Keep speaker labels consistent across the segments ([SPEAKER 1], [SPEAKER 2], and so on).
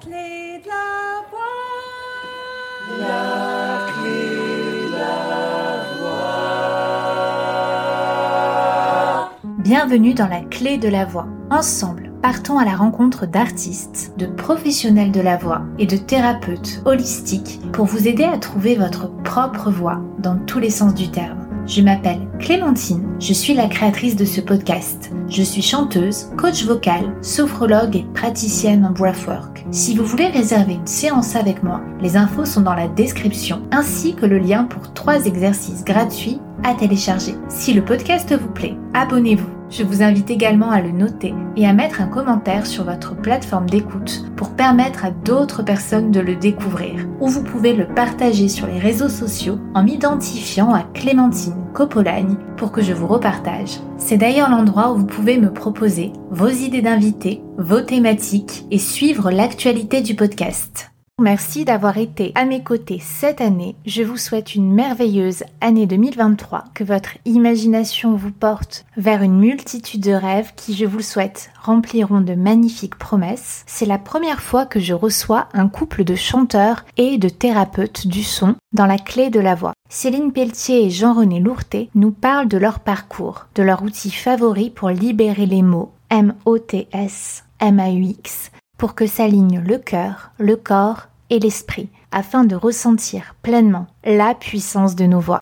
[SPEAKER 1] clé de la voix.
[SPEAKER 2] La clé de la voix.
[SPEAKER 3] Bienvenue dans la clé de la voix. Ensemble, partons à la rencontre d'artistes, de professionnels de la voix et de thérapeutes holistiques pour vous aider à trouver votre propre voix dans tous les sens du terme. Je m'appelle Clémentine, je suis la créatrice de ce podcast. Je suis chanteuse, coach vocal, sophrologue et praticienne en breathwork. Si vous voulez réserver une séance avec moi, les infos sont dans la description, ainsi que le lien pour trois exercices gratuits à télécharger. Si le podcast vous plaît, abonnez-vous. Je vous invite également à le noter et à mettre un commentaire sur votre plateforme d'écoute pour permettre à d'autres personnes de le découvrir. Ou vous pouvez le partager sur les réseaux sociaux en m'identifiant à Clémentine Copolagne pour que je vous repartage. C'est d'ailleurs l'endroit où vous pouvez me proposer vos idées d'invités, vos thématiques et suivre l'actualité du podcast. Merci d'avoir été à mes côtés cette année. Je vous souhaite une merveilleuse année 2023, que votre imagination vous porte vers une multitude de rêves qui, je vous le souhaite, rempliront de magnifiques promesses. C'est la première fois que je reçois un couple de chanteurs et de thérapeutes du son dans la clé de la voix. Céline Pelletier et Jean-René Lourté nous parlent de leur parcours, de leur outil favori pour libérer les mots M-O-T-S, M-A-U-X, pour que s'alignent le cœur, le corps et l'esprit, afin de ressentir pleinement la puissance de nos voix.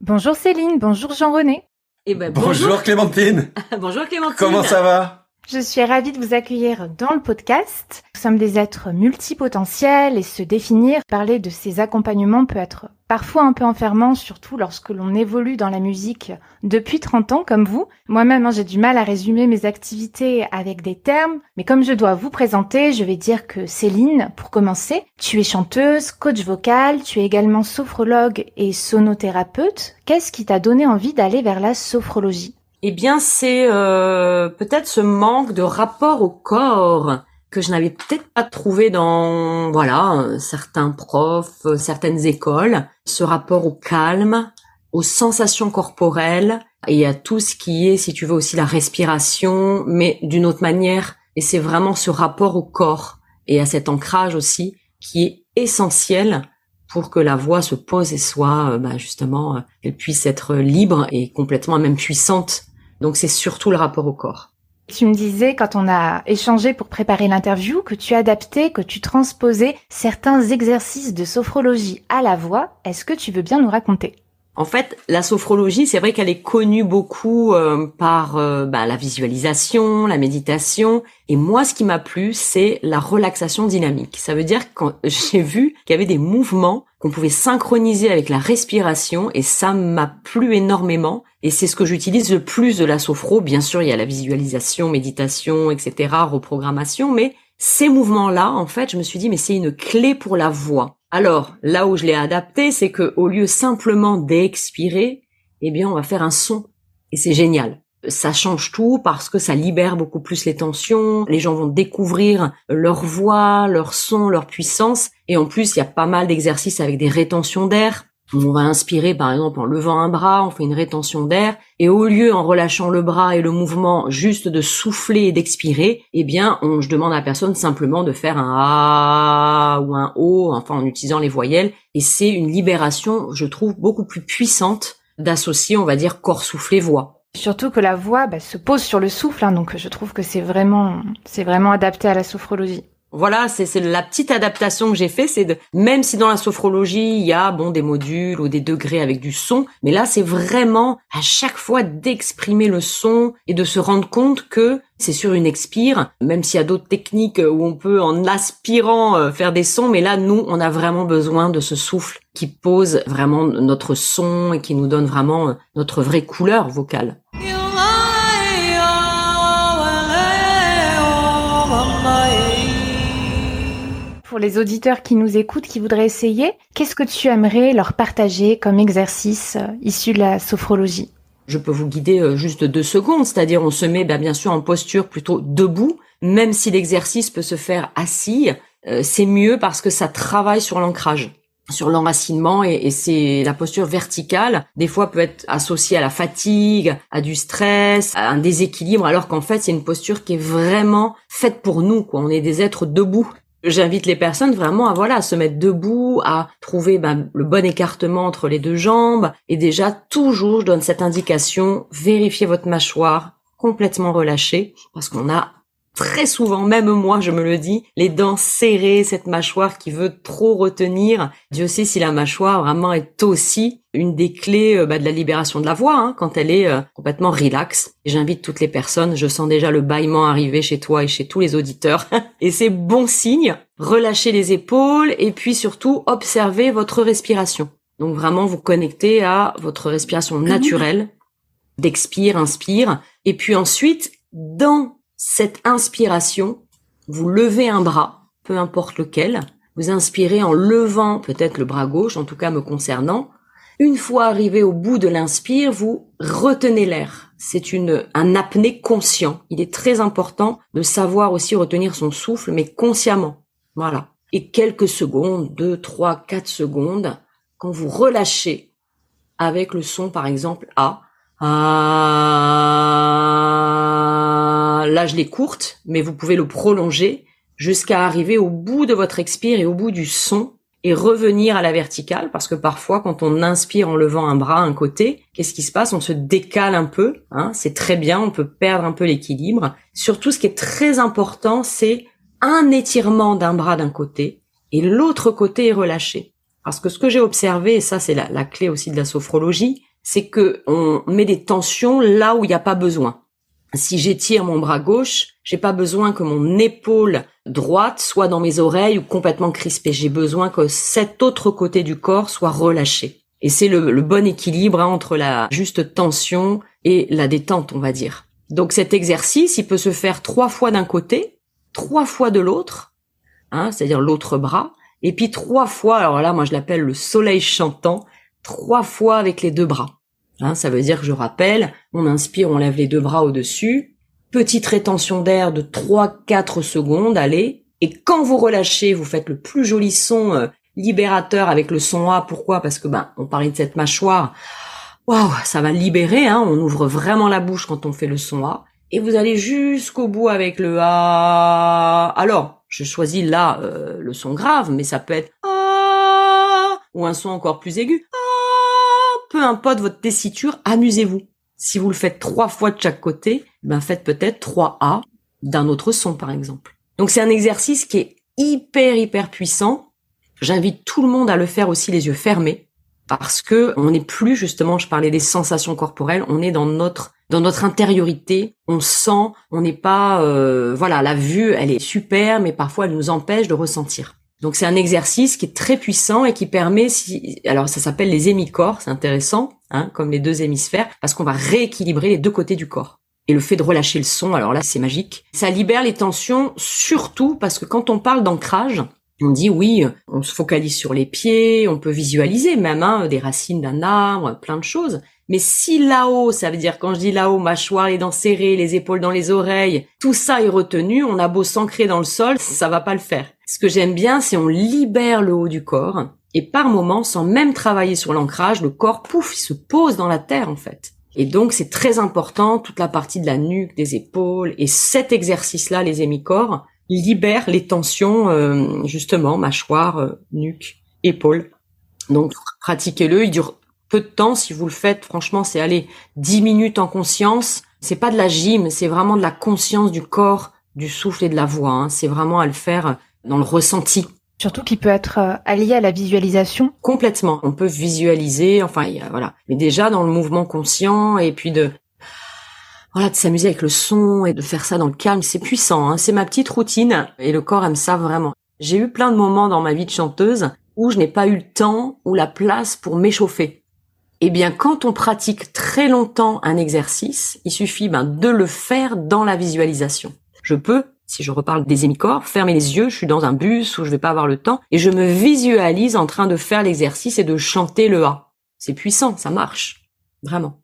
[SPEAKER 3] Bonjour Céline, bonjour Jean-René.
[SPEAKER 4] Eh ben,
[SPEAKER 5] bonjour. Clémentine.
[SPEAKER 4] bonjour Clémentine.
[SPEAKER 5] Comment ça va?
[SPEAKER 3] Je suis ravie de vous accueillir dans le podcast. Nous sommes des êtres multipotentiels et se définir, parler de ces accompagnements peut être parfois un peu enfermant, surtout lorsque l'on évolue dans la musique depuis 30 ans comme vous. Moi-même, hein, j'ai du mal à résumer mes activités avec des termes, mais comme je dois vous présenter, je vais dire que Céline, pour commencer, tu es chanteuse, coach vocal, tu es également sophrologue et sonothérapeute. Qu'est-ce qui t'a donné envie d'aller vers la sophrologie?
[SPEAKER 4] Eh bien, c'est euh, peut-être ce manque de rapport au corps que je n'avais peut-être pas trouvé dans voilà certains profs, certaines écoles, ce rapport au calme, aux sensations corporelles et à tout ce qui est, si tu veux, aussi la respiration, mais d'une autre manière. Et c'est vraiment ce rapport au corps et à cet ancrage aussi qui est essentiel pour que la voix se pose et soit euh, bah, justement, euh, elle puisse être libre et complètement même puissante. Donc c'est surtout le rapport au corps.
[SPEAKER 3] Tu me disais quand on a échangé pour préparer l'interview que tu adaptais, que tu transposais certains exercices de sophrologie à la voix. Est-ce que tu veux bien nous raconter?
[SPEAKER 4] En fait, la sophrologie, c'est vrai qu'elle est connue beaucoup euh, par euh, bah, la visualisation, la méditation. Et moi, ce qui m'a plu, c'est la relaxation dynamique. Ça veut dire que j'ai vu qu'il y avait des mouvements qu'on pouvait synchroniser avec la respiration, et ça m'a plu énormément. Et c'est ce que j'utilise le plus de la sophro. Bien sûr, il y a la visualisation, méditation, etc., reprogrammation, mais ces mouvements-là, en fait, je me suis dit, mais c'est une clé pour la voix. Alors, là où je l'ai adapté, c'est que au lieu simplement d'expirer, eh bien, on va faire un son. Et c'est génial. Ça change tout parce que ça libère beaucoup plus les tensions. Les gens vont découvrir leur voix, leur son, leur puissance. Et en plus, il y a pas mal d'exercices avec des rétentions d'air. On va inspirer par exemple en levant un bras, on fait une rétention d'air, et au lieu en relâchant le bras et le mouvement juste de souffler et d'expirer, eh bien on, je demande à la personne simplement de faire un A ou un O, enfin en utilisant les voyelles, et c'est une libération, je trouve, beaucoup plus puissante d'associer, on va dire, corps soufflé voix.
[SPEAKER 3] Surtout que la voix bah, se pose sur le souffle, hein, donc je trouve que c'est vraiment, c'est vraiment adapté à la sophrologie.
[SPEAKER 4] Voilà, c'est la petite adaptation que j'ai fait, c'est de même si dans la sophrologie il y a bon des modules ou des degrés avec du son, mais là c'est vraiment à chaque fois d'exprimer le son et de se rendre compte que c'est sur une expire, même s'il y a d'autres techniques où on peut en aspirant euh, faire des sons, mais là nous on a vraiment besoin de ce souffle qui pose vraiment notre son et qui nous donne vraiment euh, notre vraie couleur vocale.
[SPEAKER 3] Pour les auditeurs qui nous écoutent, qui voudraient essayer, qu'est-ce que tu aimerais leur partager comme exercice euh, issu de la sophrologie?
[SPEAKER 4] Je peux vous guider euh, juste deux secondes, c'est-à-dire on se met bah, bien sûr en posture plutôt debout, même si l'exercice peut se faire assis, euh, c'est mieux parce que ça travaille sur l'ancrage sur l'enracinement et, et c'est la posture verticale des fois peut être associée à la fatigue, à du stress, à un déséquilibre alors qu'en fait c'est une posture qui est vraiment faite pour nous quoi. On est des êtres debout J'invite les personnes vraiment à voilà à se mettre debout, à trouver ben, le bon écartement entre les deux jambes. Et déjà, toujours, je donne cette indication, vérifiez votre mâchoire complètement relâchée, parce qu'on a très souvent, même moi, je me le dis, les dents serrées, cette mâchoire qui veut trop retenir. Dieu sait si la mâchoire vraiment est aussi une des clés euh, bah, de la libération de la voix, hein, quand elle est euh, complètement relax. J'invite toutes les personnes, je sens déjà le bâillement arriver chez toi et chez tous les auditeurs, et c'est bon signe. Relâchez les épaules et puis surtout observez votre respiration. Donc vraiment vous connectez à votre respiration naturelle, d'expire, inspire, et puis ensuite dans cette inspiration, vous levez un bras, peu importe lequel, vous inspirez en levant peut-être le bras gauche, en tout cas me concernant. Une fois arrivé au bout de l'inspire, vous retenez l'air. C'est une, un apnée conscient. Il est très important de savoir aussi retenir son souffle, mais consciemment. Voilà. Et quelques secondes, deux, trois, quatre secondes, quand vous relâchez avec le son, par exemple, A, là, je l'ai courte, mais vous pouvez le prolonger jusqu'à arriver au bout de votre expire et au bout du son et revenir à la verticale parce que parfois quand on inspire en levant un bras un côté, qu'est-ce qui se passe? On se décale un peu, hein c'est très bien, on peut perdre un peu l'équilibre. Surtout ce qui est très important, c'est un étirement d'un bras d'un côté et l'autre côté est relâché. Parce que ce que j'ai observé, et ça c'est la clé aussi de la sophrologie, c'est que on met des tensions là où il n'y a pas besoin. Si j'étire mon bras gauche, j'ai pas besoin que mon épaule droite soit dans mes oreilles ou complètement crispée. J'ai besoin que cet autre côté du corps soit relâché. Et c'est le, bon équilibre hein, entre la juste tension et la détente, on va dire. Donc cet exercice, il peut se faire trois fois d'un côté, trois fois de l'autre, hein, c'est-à-dire l'autre bras, et puis trois fois, alors là, moi je l'appelle le soleil chantant, trois fois avec les deux bras. Hein, ça veut dire que je rappelle, on inspire, on lève les deux bras au-dessus, petite rétention d'air de 3-4 secondes, allez, et quand vous relâchez, vous faites le plus joli son euh, libérateur avec le son A. Pourquoi? Parce que ben, on parlait de cette mâchoire. Waouh, ça va libérer. Hein, on ouvre vraiment la bouche quand on fait le son A. Et vous allez jusqu'au bout avec le A. Alors, je choisis là euh, le son grave, mais ça peut être A ou un son encore plus aigu peu importe votre tessiture, amusez-vous. Si vous le faites trois fois de chaque côté, ben faites peut-être trois A d'un autre son, par exemple. Donc c'est un exercice qui est hyper hyper puissant. J'invite tout le monde à le faire aussi les yeux fermés parce que on n'est plus justement, je parlais des sensations corporelles, on est dans notre dans notre intériorité, on sent, on n'est pas euh, voilà, la vue, elle est super mais parfois elle nous empêche de ressentir. Donc c'est un exercice qui est très puissant et qui permet, si, alors ça s'appelle les hémicorps, c'est intéressant, hein, comme les deux hémisphères, parce qu'on va rééquilibrer les deux côtés du corps. Et le fait de relâcher le son, alors là c'est magique. Ça libère les tensions, surtout parce que quand on parle d'ancrage, on dit oui, on se focalise sur les pieds, on peut visualiser même hein, des racines d'un arbre, plein de choses. Mais si là-haut, ça veut dire quand je dis là-haut, mâchoire, les dents serrées, les épaules dans les oreilles, tout ça est retenu, on a beau s'ancrer dans le sol, ça va pas le faire. Ce que j'aime bien, c'est on libère le haut du corps et par moment, sans même travailler sur l'ancrage, le corps, pouf, il se pose dans la terre en fait. Et donc c'est très important, toute la partie de la nuque, des épaules, et cet exercice-là, les hémicorps, libère les tensions, euh, justement, mâchoire, euh, nuque, épaules. Donc pratiquez-le, il dure peu de temps. Si vous le faites, franchement, c'est aller 10 minutes en conscience. C'est pas de la gym, c'est vraiment de la conscience du corps, du souffle et de la voix. Hein. C'est vraiment à le faire dans le ressenti.
[SPEAKER 3] Surtout qu'il peut être euh, allié à la visualisation.
[SPEAKER 4] Complètement. On peut visualiser, enfin, voilà. Mais déjà dans le mouvement conscient et puis de, voilà, de s'amuser avec le son et de faire ça dans le calme, c'est puissant. Hein. C'est ma petite routine et le corps aime ça vraiment. J'ai eu plein de moments dans ma vie de chanteuse où je n'ai pas eu le temps ou la place pour m'échauffer. Eh bien, quand on pratique très longtemps un exercice, il suffit ben, de le faire dans la visualisation. Je peux, si je reparle des hémicorps, fermer les yeux, je suis dans un bus où je vais pas avoir le temps, et je me visualise en train de faire l'exercice et de chanter le A. C'est puissant, ça marche. Vraiment.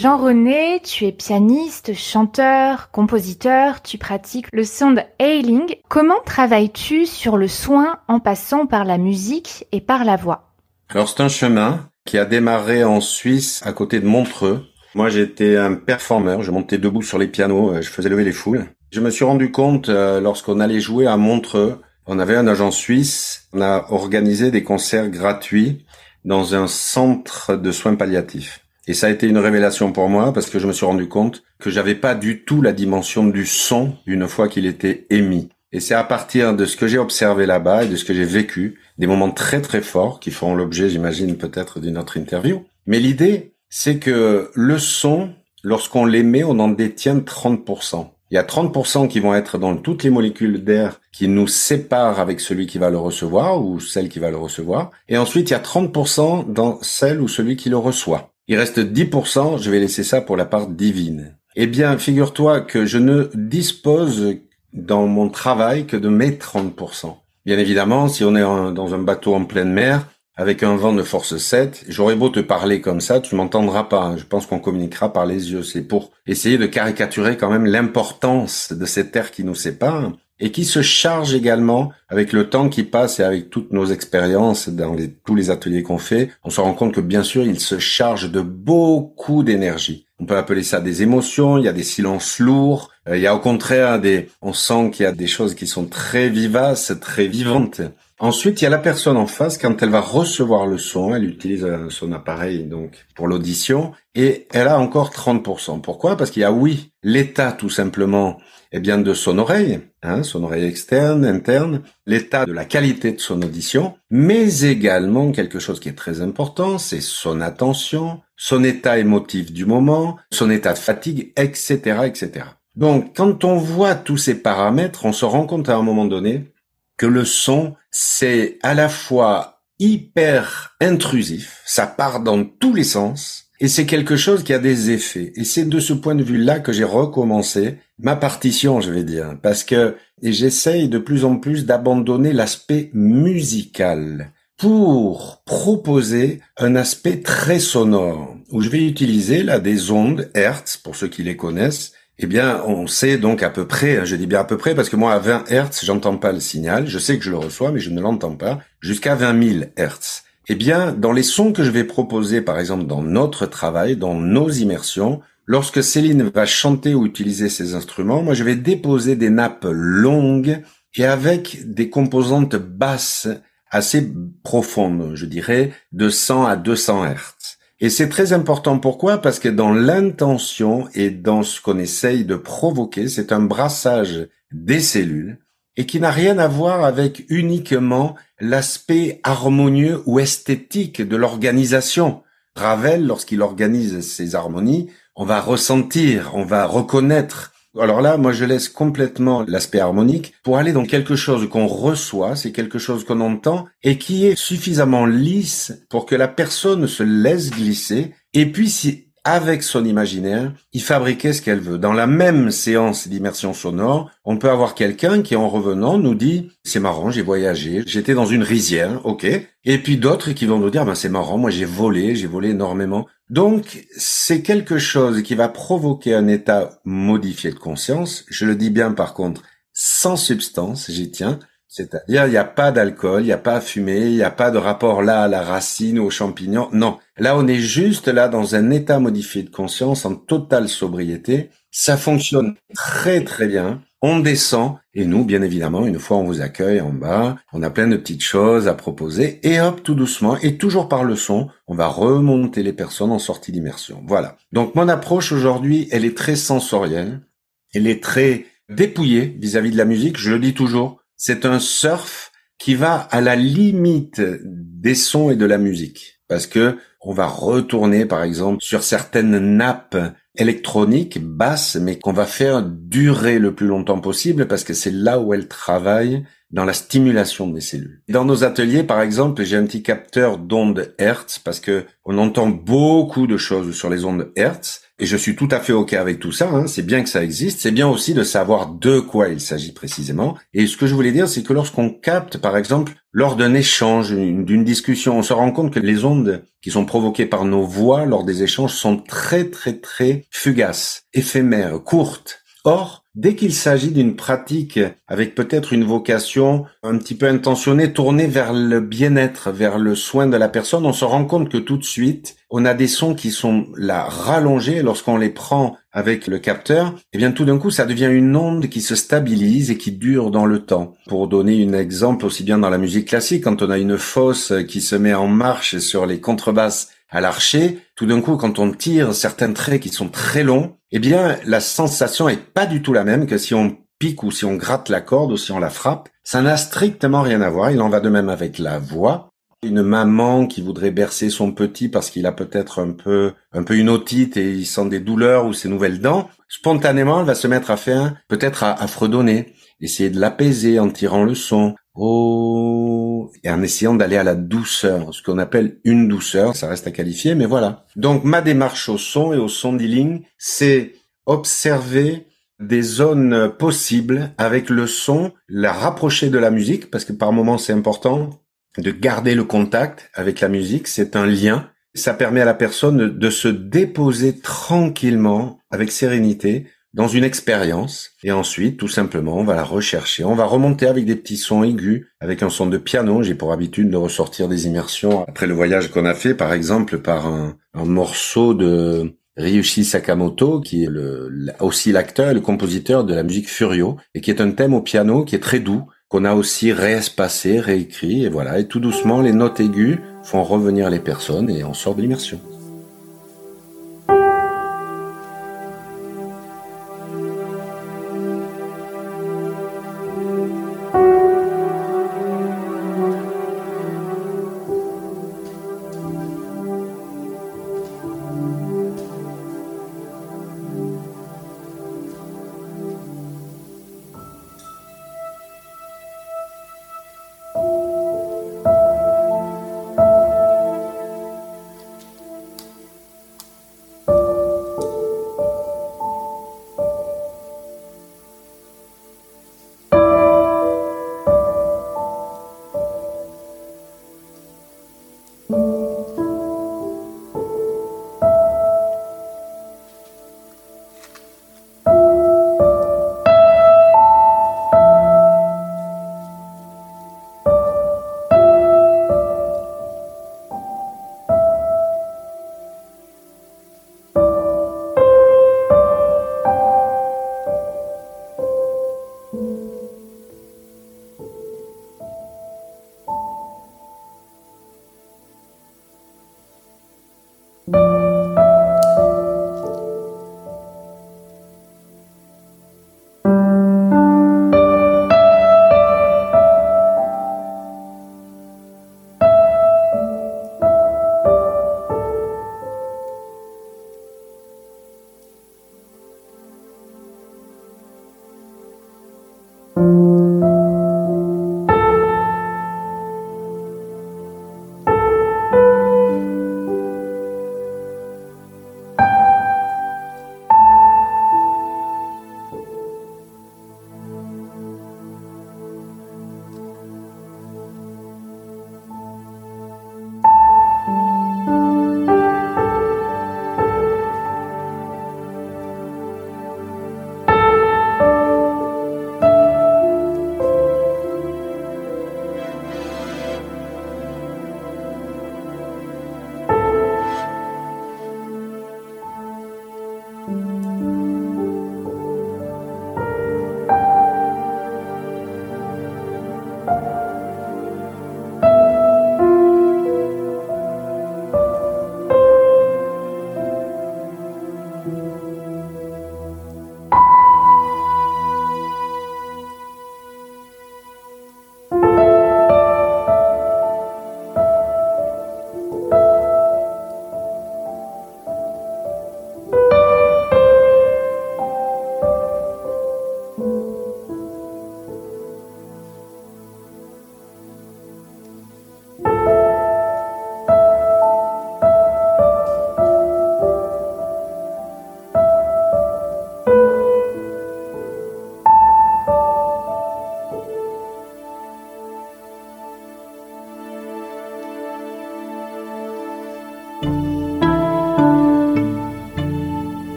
[SPEAKER 3] Jean-René, tu es pianiste, chanteur, compositeur, tu pratiques le sound healing. Comment travailles-tu sur le soin en passant par la musique et par la voix?
[SPEAKER 5] Alors c'est un chemin qui a démarré en Suisse à côté de Montreux. Moi, j'étais un performeur, je montais debout sur les pianos, euh, je faisais lever les foules. Je me suis rendu compte euh, lorsqu'on allait jouer à Montreux, on avait un agent suisse, on a organisé des concerts gratuits dans un centre de soins palliatifs. Et ça a été une révélation pour moi parce que je me suis rendu compte que j'avais pas du tout la dimension du son une fois qu'il était émis. Et c'est à partir de ce que j'ai observé là-bas et de ce que j'ai vécu, des moments très très forts qui feront l'objet, j'imagine, peut-être d'une autre interview. Mais l'idée, c'est que le son, lorsqu'on l'émet, on en détient 30%. Il y a 30% qui vont être dans toutes les molécules d'air qui nous séparent avec celui qui va le recevoir ou celle qui va le recevoir. Et ensuite, il y a 30% dans celle ou celui qui le reçoit. Il reste 10%, je vais laisser ça pour la part divine. Eh bien, figure-toi que je ne dispose dans mon travail que de mes 30%. Bien évidemment, si on est dans un bateau en pleine mer, avec un vent de force 7, j'aurais beau te parler comme ça, tu m'entendras pas. Je pense qu'on communiquera par les yeux. C'est pour essayer de caricaturer quand même l'importance de cette terre qui nous sépare et qui se charge également avec le temps qui passe et avec toutes nos expériences dans tous les ateliers qu'on fait, on se rend compte que bien sûr, il se charge de beaucoup d'énergie. On peut appeler ça des émotions, il y a des silences lourds, euh, il y a au contraire des, on sent qu'il y a des choses qui sont très vivaces, très vivantes. Ensuite, il y a la personne en face, quand elle va recevoir le son, elle utilise euh, son appareil donc pour l'audition, et elle a encore 30%. Pourquoi? Parce qu'il y a oui, l'état tout simplement eh bien de son oreille, hein, son oreille externe, interne, l'état de la qualité de son audition, mais également quelque chose qui est très important, c'est son attention, son état émotif du moment, son état de fatigue, etc., etc. Donc, quand on voit tous ces paramètres, on se rend compte à un moment donné que le son, c'est à la fois hyper intrusif, ça part dans tous les sens, et c'est quelque chose qui a des effets. Et c'est de ce point de vue-là que j'ai recommencé ma partition, je vais dire, parce que j'essaye de plus en plus d'abandonner l'aspect musical pour proposer un aspect très sonore, où je vais utiliser là des ondes Hertz, pour ceux qui les connaissent, eh bien, on sait donc à peu près, hein, je dis bien à peu près, parce que moi, à 20 Hertz, j'entends pas le signal. Je sais que je le reçois, mais je ne l'entends pas. Jusqu'à 20 000 Hertz. Eh bien, dans les sons que je vais proposer, par exemple, dans notre travail, dans nos immersions, lorsque Céline va chanter ou utiliser ses instruments, moi, je vais déposer des nappes longues et avec des composantes basses assez profondes, je dirais, de 100 à 200 Hertz. Et c'est très important. Pourquoi? Parce que dans l'intention et dans ce qu'on essaye de provoquer, c'est un brassage des cellules et qui n'a rien à voir avec uniquement l'aspect harmonieux ou esthétique de l'organisation. Ravel, lorsqu'il organise ses harmonies, on va ressentir, on va reconnaître alors là, moi, je laisse complètement l'aspect harmonique pour aller dans quelque chose qu'on reçoit, c'est quelque chose qu'on entend et qui est suffisamment lisse pour que la personne se laisse glisser et puis si avec son imaginaire, il fabriquait ce qu'elle veut. Dans la même séance d'immersion sonore, on peut avoir quelqu'un qui, en revenant, nous dit c'est marrant, j'ai voyagé, j'étais dans une rizière, ok. Et puis d'autres qui vont nous dire ben c'est marrant, moi j'ai volé, j'ai volé énormément. Donc c'est quelque chose qui va provoquer un état modifié de conscience. Je le dis bien par contre, sans substance, j'y tiens. C'est-à-dire, il n'y a pas d'alcool, il n'y a pas à fumer, il n'y a pas de rapport là à la racine ou aux champignons. Non. Là, on est juste là dans un état modifié de conscience, en totale sobriété. Ça fonctionne très très bien. On descend et nous, bien évidemment, une fois on vous accueille en bas, on a plein de petites choses à proposer et hop, tout doucement et toujours par le son, on va remonter les personnes en sortie d'immersion. Voilà. Donc mon approche aujourd'hui, elle est très sensorielle, elle est très dépouillée vis-à-vis -vis de la musique. Je le dis toujours, c'est un surf qui va à la limite des sons et de la musique. Parce que on va retourner, par exemple, sur certaines nappes électroniques basses, mais qu'on va faire durer le plus longtemps possible parce que c'est là où elles travaillent dans la stimulation des cellules. Dans nos ateliers, par exemple, j'ai un petit capteur d'ondes Hertz parce que on entend beaucoup de choses sur les ondes Hertz et je suis tout à fait OK avec tout ça, hein. c'est bien que ça existe, c'est bien aussi de savoir de quoi il s'agit précisément. Et ce que je voulais dire, c'est que lorsqu'on capte, par exemple, lors d'un échange, d'une discussion, on se rend compte que les ondes qui sont provoquées par nos voix lors des échanges sont très très très fugaces, éphémères, courtes. Or, Dès qu'il s'agit d'une pratique avec peut-être une vocation un petit peu intentionnée, tournée vers le bien-être, vers le soin de la personne, on se rend compte que tout de suite, on a des sons qui sont là rallongés lorsqu'on les prend avec le capteur, et eh bien tout d'un coup ça devient une onde qui se stabilise et qui dure dans le temps. Pour donner un exemple aussi bien dans la musique classique, quand on a une fosse qui se met en marche sur les contrebasses à l'archer, tout d'un coup, quand on tire certains traits qui sont très longs, eh bien, la sensation est pas du tout la même que si on pique ou si on gratte la corde ou si on la frappe. Ça n'a strictement rien à voir. Il en va de même avec la voix. Une maman qui voudrait bercer son petit parce qu'il a peut-être un peu, un peu une otite et il sent des douleurs ou ses nouvelles dents, spontanément, elle va se mettre à faire, peut-être à, à fredonner, essayer de l'apaiser en tirant le son. Oh, et en essayant d'aller à la douceur, ce qu'on appelle une douceur, ça reste à qualifier, mais voilà. Donc ma démarche au son et au son dealing, c'est observer des zones possibles avec le son, la rapprocher de la musique, parce que par moments c'est important de garder le contact avec la musique, c'est un lien. Ça permet à la personne de se déposer tranquillement, avec sérénité, dans une expérience et ensuite tout simplement on va la rechercher. On va remonter avec des petits sons aigus, avec un son de piano. J'ai pour habitude de ressortir des immersions après le voyage qu'on a fait par exemple par un, morceau de Ryushi Sakamoto qui est aussi l'acteur et le compositeur de la musique Furio et qui est un thème au piano qui est très doux qu'on a aussi réespacé, réécrit et voilà et tout doucement les notes aiguës font revenir les personnes et on sort de l'immersion.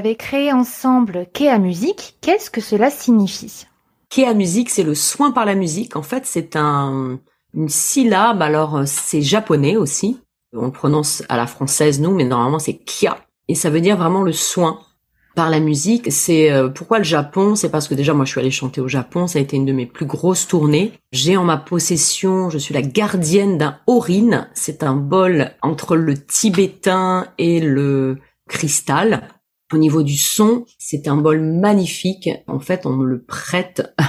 [SPEAKER 3] Avez créé ensemble Kea Music. Qu'est-ce que cela signifie?
[SPEAKER 4] Kea Music, c'est le soin par la musique. En fait, c'est un, une syllabe. Alors, c'est japonais aussi. On le prononce à la française, nous, mais normalement, c'est Kia. Et ça veut dire vraiment le soin par la musique. C'est euh, pourquoi le Japon, c'est parce que déjà moi je suis allée chanter au Japon, ça a été une de mes plus grosses tournées. J'ai en ma possession, je suis la gardienne d'un orin, c'est un bol entre le tibétain et le cristal. Au niveau du son, c'est un bol magnifique. En fait, on me le prête.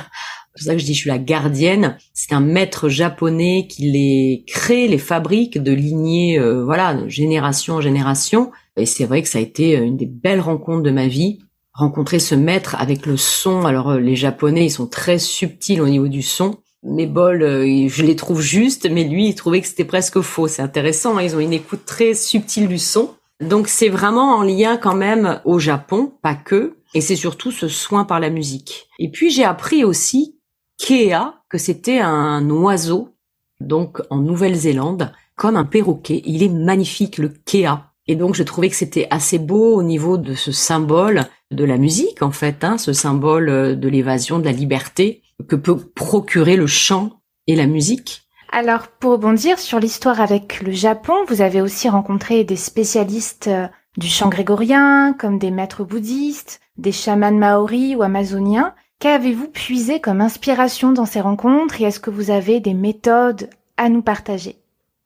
[SPEAKER 4] C'est pour ça que je dis je suis la gardienne. C'est un maître japonais qui les crée, les fabrique de lignée, euh, voilà, génération en génération. Et c'est vrai que ça a été une des belles rencontres de ma vie. Rencontrer ce maître avec le son. Alors euh, les Japonais, ils sont très subtils au niveau du son. Mes bols, euh, je les trouve justes, mais lui, il trouvait que c'était presque faux. C'est intéressant. Hein. ils ont une écoute très subtile du son. Donc c'est vraiment en lien quand même au Japon, pas que, et c'est surtout ce soin par la musique. Et puis j'ai appris aussi Kea, que c'était un oiseau, donc en Nouvelle-Zélande, comme un perroquet. Il est magnifique, le Kea. Et donc je trouvais que c'était assez beau au niveau de ce symbole de la musique, en fait, hein, ce symbole de l'évasion, de la liberté que peut procurer le chant et la musique.
[SPEAKER 3] Alors, pour rebondir sur l'histoire avec le Japon, vous avez aussi rencontré des spécialistes euh, du chant grégorien, comme des maîtres bouddhistes, des chamans maoris ou amazoniens. Qu'avez-vous puisé comme inspiration dans ces rencontres et est-ce que vous avez des méthodes à nous partager?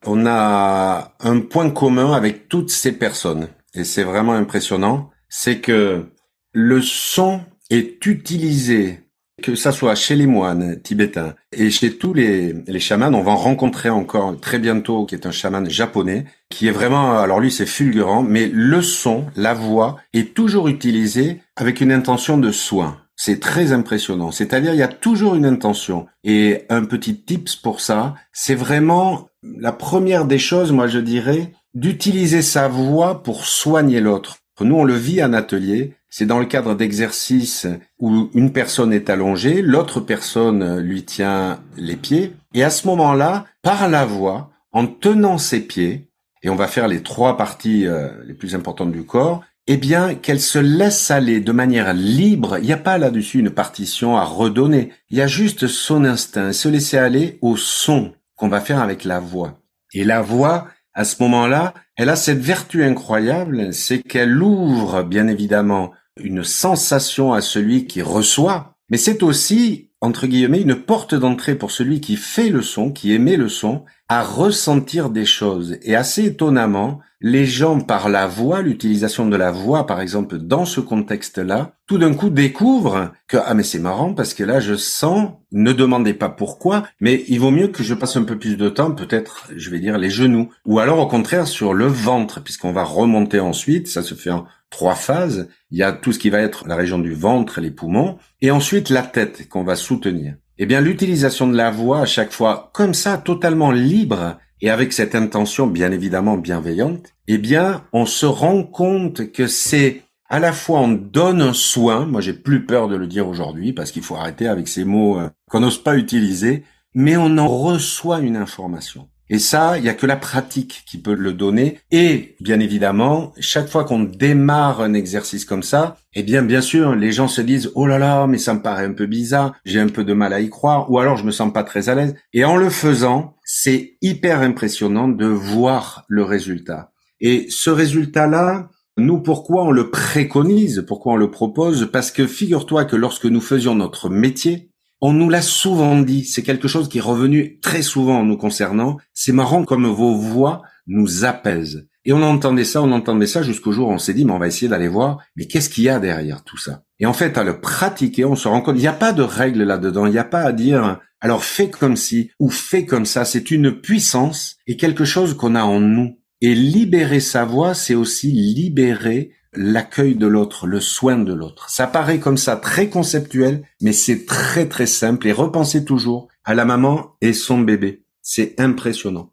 [SPEAKER 5] On a un point commun avec toutes ces personnes et c'est vraiment impressionnant, c'est que le son est utilisé que ça soit chez les moines tibétains et chez tous les, les chamans, on va en rencontrer encore très bientôt, qui est un chaman japonais, qui est vraiment, alors lui c'est fulgurant, mais le son, la voix est toujours utilisé avec une intention de soin. C'est très impressionnant. C'est-à-dire, il y a toujours une intention. Et un petit tips pour ça, c'est vraiment la première des choses, moi je dirais, d'utiliser sa voix pour soigner l'autre. Nous, on le vit en atelier. C'est dans le cadre d'exercices où une personne est allongée, l'autre personne lui tient les pieds. Et à ce moment-là, par la voix, en tenant ses pieds, et on va faire les trois parties euh, les plus importantes du corps, eh bien, qu'elle se laisse aller de manière libre. Il n'y a pas là-dessus une partition à redonner. Il y a juste son instinct, se laisser aller au son qu'on va faire avec la voix. Et la voix, à ce moment-là, elle a cette vertu incroyable, c'est qu'elle ouvre, bien évidemment, une sensation à celui qui reçoit, mais c'est aussi, entre guillemets, une porte d'entrée pour celui qui fait le son, qui émet le son, à ressentir des choses. Et assez étonnamment, les gens, par la voix, l'utilisation de la voix, par exemple, dans ce contexte-là, tout d'un coup découvrent que, ah, mais c'est marrant parce que là, je sens, ne demandez pas pourquoi, mais il vaut mieux que je passe un peu plus de temps, peut-être, je vais dire, les genoux. Ou alors, au contraire, sur le ventre, puisqu'on va remonter ensuite, ça se fait en trois phases. Il y a tout ce qui va être la région du ventre, les poumons, et ensuite la tête qu'on va soutenir. Eh bien, l'utilisation de la voix à chaque fois, comme ça, totalement libre, et avec cette intention bien évidemment bienveillante, eh bien, on se rend compte que c'est à la fois on donne un soin, moi j'ai plus peur de le dire aujourd'hui parce qu'il faut arrêter avec ces mots euh, qu'on n'ose pas utiliser, mais on en reçoit une information. Et ça, il y a que la pratique qui peut le donner. Et bien évidemment, chaque fois qu'on démarre un exercice comme ça, eh bien, bien sûr, les gens se disent oh là là, mais ça me paraît un peu bizarre, j'ai un peu de mal à y croire, ou alors je me sens pas très à l'aise. Et en le faisant, c'est hyper impressionnant de voir le résultat. Et ce résultat-là, nous, pourquoi on le préconise, pourquoi on le propose? Parce que figure-toi que lorsque nous faisions notre métier, on nous l'a souvent dit, c'est quelque chose qui est revenu très souvent en nous concernant. C'est marrant comme vos voix nous apaisent. Et on entendait ça, on entendait ça jusqu'au jour où on s'est dit, mais on va essayer d'aller voir, mais qu'est-ce qu'il y a derrière tout ça? Et en fait, à le pratiquer, on se rend compte, il n'y a pas de règle là-dedans, il n'y a pas à dire, alors fais comme ci ou fais comme ça, c'est une puissance et quelque chose qu'on a en nous. Et libérer sa voix, c'est aussi libérer l'accueil de l'autre, le soin de l'autre. Ça paraît comme ça très conceptuel, mais c'est très très simple et repensez toujours à la maman et son bébé. C'est impressionnant.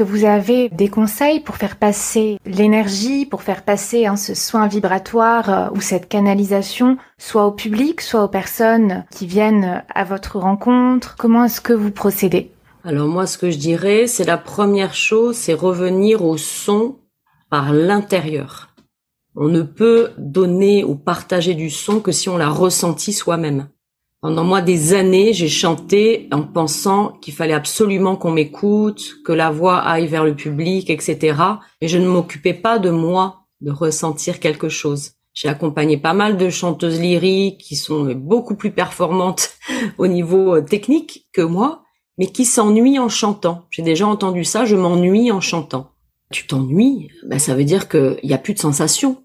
[SPEAKER 3] Que vous avez des conseils pour faire passer l'énergie, pour faire passer hein, ce soin vibratoire euh, ou cette canalisation, soit au public, soit aux personnes qui viennent à votre rencontre? Comment est-ce que vous procédez?
[SPEAKER 4] Alors moi, ce que je dirais, c'est la première chose, c'est revenir au son par l'intérieur. On ne peut donner ou partager du son que si on l'a ressenti soi-même. Pendant moi des années, j'ai chanté en pensant qu'il fallait absolument qu'on m'écoute, que la voix aille vers le public, etc. Et je ne m'occupais pas de moi, de ressentir quelque chose. J'ai accompagné pas mal de chanteuses lyriques qui sont beaucoup plus performantes au niveau euh, technique que moi, mais qui s'ennuient en chantant. J'ai déjà entendu ça, je m'ennuie en chantant. Tu t'ennuies, ben ça veut dire qu'il n'y a plus de sensation.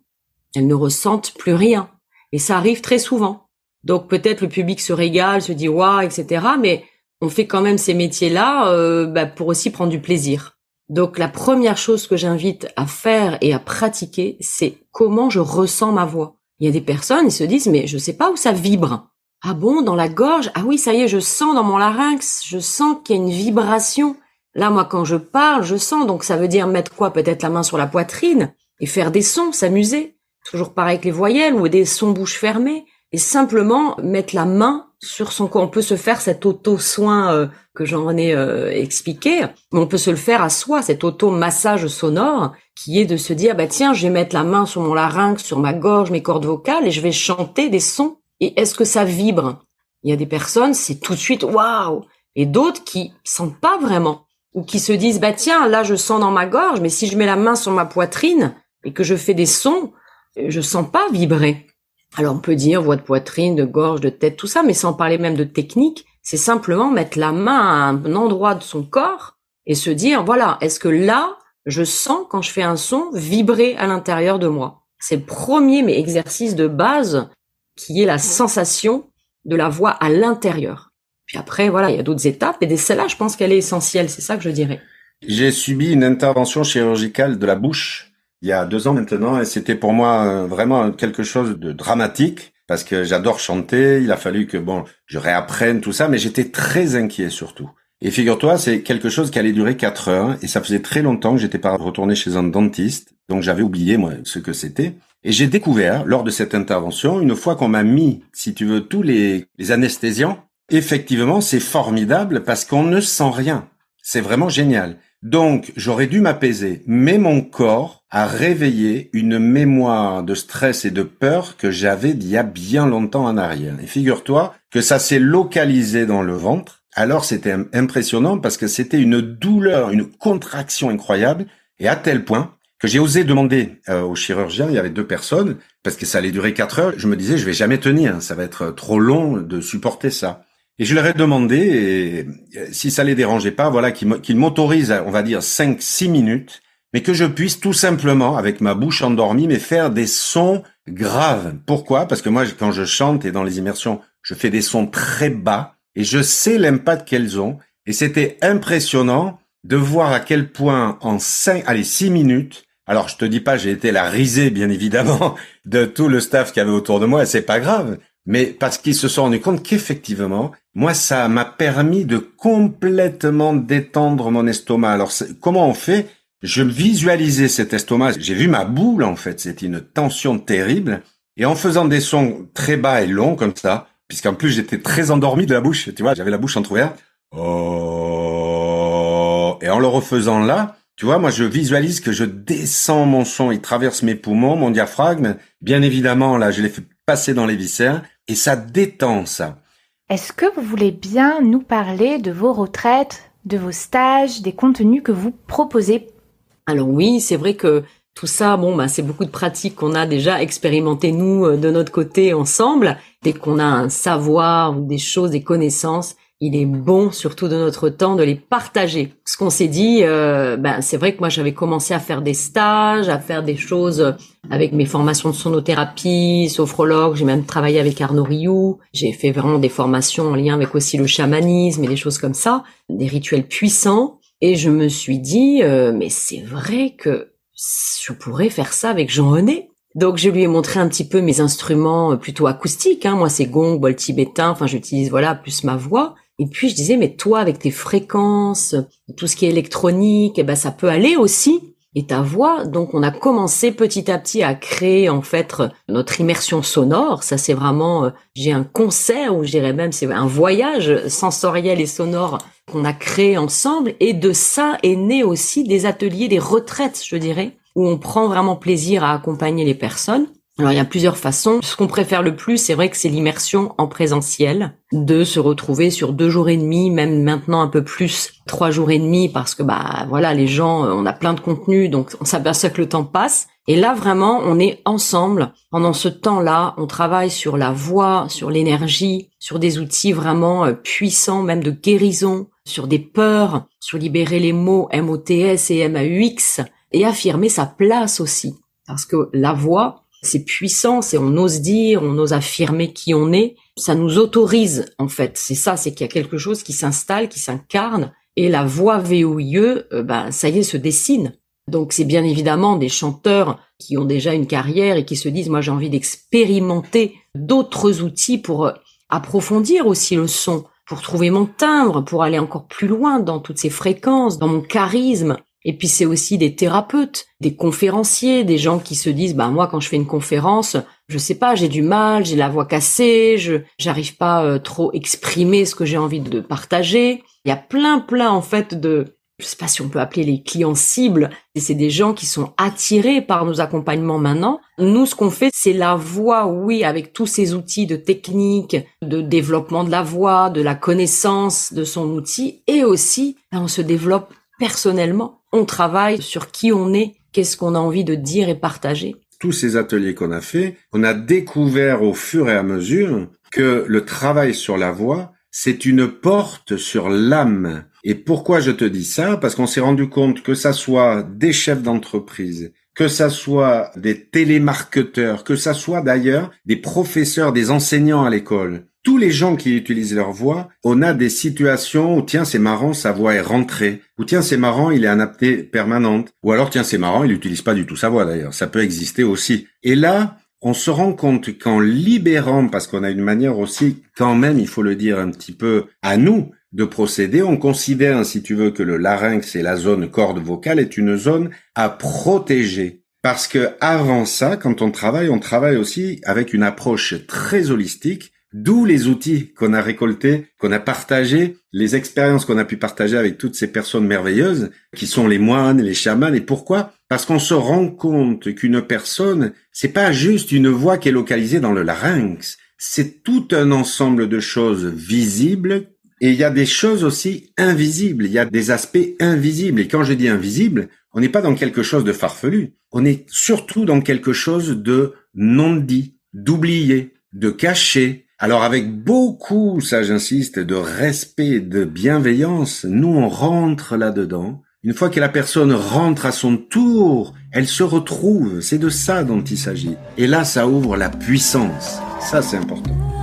[SPEAKER 4] Elles ne ressentent plus rien. Et ça arrive très souvent. Donc peut-être le public se régale, se dit waouh, etc. Mais on fait quand même ces métiers-là euh, bah, pour aussi prendre du plaisir. Donc la première chose que j'invite à faire et à pratiquer, c'est comment je ressens ma voix. Il y a des personnes, ils se disent mais je sais pas où ça vibre. Ah bon, dans la gorge? Ah oui, ça y est, je sens dans mon larynx, je sens qu'il y a une vibration. Là, moi, quand je parle, je sens. Donc ça veut dire mettre quoi? Peut-être la main sur la poitrine et faire des sons, s'amuser. Toujours pareil avec les voyelles ou des sons bouche fermée et simplement mettre la main sur son corps. On peut se faire cet auto-soin euh, que j'en ai euh, expliqué, mais on peut se le faire à soi, cet auto-massage sonore qui est de se dire, bah tiens, je vais mettre la main sur mon larynx, sur ma gorge, mes cordes vocales et je vais chanter des sons. Et est-ce que ça vibre? Il y a des personnes, c'est tout de suite waouh Et d'autres qui sentent pas vraiment ou qui se disent, bah tiens, là je sens dans ma gorge, mais si je mets la main sur ma poitrine et que je fais des sons, je sens pas vibrer. Alors on peut dire voix de poitrine, de gorge, de tête, tout ça, mais sans parler même de technique, c'est simplement mettre la main à un endroit de son corps et se dire, voilà, est-ce que là, je sens quand je fais un son vibrer à l'intérieur de moi? C'est le premier mais exercice de base qui est la sensation de la voix à l'intérieur. Puis après, voilà, il y a d'autres étapes et celle-là, je pense qu'elle est essentielle, c'est ça que je dirais.
[SPEAKER 5] J'ai subi une intervention chirurgicale de la bouche il y a deux ans maintenant, et c'était pour moi euh, vraiment quelque chose de dramatique parce que j'adore chanter. Il a fallu que bon, je réapprenne tout ça, mais j'étais très inquiet surtout. Et figure-toi, c'est quelque chose qui allait durer quatre heures, et ça faisait très longtemps que j'étais pas retourné chez un dentiste, donc j'avais oublié moi ce que c'était. Et j'ai découvert lors de cette intervention, une fois qu'on m'a mis, si tu veux, tous les, les anesthésiants, effectivement, c'est formidable parce qu'on ne sent rien. C'est vraiment génial. Donc, j'aurais dû m'apaiser, mais mon corps a réveillé une mémoire de stress et de peur que j'avais d'il y a bien longtemps en arrière. Et figure-toi que ça s'est localisé dans le ventre. Alors c'était impressionnant parce que c'était une douleur, une contraction incroyable, et à tel point que j'ai osé demander euh, au chirurgien, il y avait deux personnes, parce que ça allait durer quatre heures, je me disais, je vais jamais tenir, ça va être trop long de supporter ça. Et je leur ai demandé, euh, si ça les dérangeait pas, voilà, qu'ils m'autorisent, on va dire, 5-6 minutes, mais que je puisse tout simplement, avec ma bouche endormie, mais faire des sons graves. Pourquoi? Parce que moi, quand je chante et dans les immersions, je fais des sons très bas, et je sais l'impact qu'elles ont, et c'était impressionnant de voir à quel point en 5, allez, 6 minutes, alors je te dis pas, j'ai été la risée, bien évidemment, de tout le staff qui avait autour de moi, et c'est pas grave, mais parce qu'ils se sont rendus compte qu'effectivement, moi, ça m'a permis de complètement détendre mon estomac. Alors, comment on fait? Je visualisais cet estomac. J'ai vu ma boule, en fait. C'était une tension terrible. Et en faisant des sons très bas et longs comme ça, puisqu'en plus j'étais très endormi de la bouche, tu vois, j'avais la bouche entrouverte. Oh, et en le refaisant là, tu vois, moi je visualise que je descends mon son, il traverse mes poumons, mon diaphragme. Bien évidemment, là, je l'ai fait passer dans les viscères et ça détend ça.
[SPEAKER 3] Est-ce que vous voulez bien nous parler de vos retraites, de vos stages, des contenus que vous proposez?
[SPEAKER 4] Alors oui, c'est vrai que tout ça, bon, bah, c'est beaucoup de pratiques qu'on a déjà expérimenté nous euh, de notre côté ensemble. Dès qu'on a un savoir ou des choses, des connaissances, il est bon, surtout de notre temps, de les partager. Ce qu'on s'est dit, euh, ben, c'est vrai que moi j'avais commencé à faire des stages, à faire des choses avec mes formations de sonothérapie, sophrologue. J'ai même travaillé avec Arnaud Rioux. J'ai fait vraiment des formations en lien avec aussi le chamanisme et des choses comme ça, des rituels puissants. Et je me suis dit, euh, mais c'est vrai que je pourrais faire ça avec Jean René. Donc je lui ai montré un petit peu mes instruments plutôt acoustiques. Hein. Moi c'est gong, bol tibétain. Enfin j'utilise voilà plus ma voix. Et puis je disais, mais toi, avec tes fréquences, tout ce qui est électronique, eh ben ça peut aller aussi et ta voix. Donc on a commencé petit à petit à créer en fait notre immersion sonore. Ça c'est vraiment, euh, j'ai un concert ou je dirais même c'est un voyage sensoriel et sonore qu'on a créé ensemble. Et de ça est né aussi des ateliers, des retraites, je dirais, où on prend vraiment plaisir à accompagner les personnes. Alors il y a plusieurs façons. Ce qu'on préfère le plus, c'est vrai que c'est l'immersion en présentiel, de se retrouver sur deux jours et demi, même maintenant un peu plus, trois jours et demi, parce que bah voilà, les gens, euh, on a plein de contenu, donc on s'aperçoit que le temps passe. Et là vraiment, on est ensemble. Pendant ce temps-là, on travaille sur la voix, sur l'énergie, sur des outils vraiment euh, puissants, même de guérison, sur des peurs, sur libérer les mots MOTS et MAUX, et affirmer sa place aussi. Parce que la voix, c'est puissant, c'est on ose dire, on ose affirmer qui on est. Ça nous autorise, en fait. C'est ça, c'est qu'il y a quelque chose qui s'installe, qui s'incarne. Et la voix VOIE, euh, ben, ça y est, se dessine. Donc c'est bien évidemment des chanteurs qui ont déjà une carrière et qui se disent, moi j'ai envie d'expérimenter d'autres outils pour euh, approfondir aussi le son, pour trouver mon timbre, pour aller encore plus loin dans toutes ces fréquences, dans mon charisme. Et puis c'est aussi des thérapeutes, des conférenciers, des gens qui se disent bah moi quand je fais une conférence, je sais pas, j'ai du mal, j'ai la voix cassée, je j'arrive pas euh, trop exprimer ce que j'ai envie de partager. Il y a plein plein en fait de je sais pas si on peut appeler les clients cibles, et c'est des gens qui sont attirés par nos accompagnements maintenant. Nous, ce qu'on fait, c'est la voix, oui, avec tous ces outils de technique, de développement de la voix, de la connaissance de son outil, et aussi, ben, on se développe personnellement on travaille sur qui on est, qu'est-ce qu'on a envie de dire et partager.
[SPEAKER 5] Tous ces ateliers qu'on a fait, on a découvert au fur et à mesure que le travail sur la voix, c'est une porte sur l'âme. Et pourquoi je te dis ça? Parce qu'on s'est rendu compte que ça soit des chefs d'entreprise, que ça soit des télémarketeurs, que ça soit d'ailleurs des professeurs, des enseignants à l'école, tous les gens qui utilisent leur voix, on a des situations où tiens c'est marrant sa voix est rentrée, ou tiens c'est marrant il est en permanente, ou alors tiens c'est marrant il n'utilise pas du tout sa voix d'ailleurs, ça peut exister aussi. Et là on se rend compte qu'en libérant, parce qu'on a une manière aussi quand même il faut le dire un petit peu à nous de procéder, on considère si tu veux que le larynx et la zone corde vocale est une zone à protéger. Parce que avant ça, quand on travaille, on travaille aussi avec une approche très holistique D'où les outils qu'on a récoltés, qu'on a partagés, les expériences qu'on a pu partager avec toutes ces personnes merveilleuses, qui sont les moines, les chamans. Et pourquoi? Parce qu'on se rend compte qu'une personne, c'est pas juste une voix qui est localisée dans le larynx. C'est tout un ensemble de choses visibles et il y a des choses aussi invisibles. Il y a des aspects invisibles. Et quand je dis invisible, on n'est pas dans quelque chose de farfelu. On est surtout dans quelque chose de non dit, d'oublié, de caché, alors avec beaucoup, ça j'insiste, de respect, de bienveillance, nous on rentre là-dedans. Une fois que la personne rentre à son tour, elle se retrouve. C'est de ça dont il s'agit. Et là, ça ouvre la puissance. Ça, c'est important.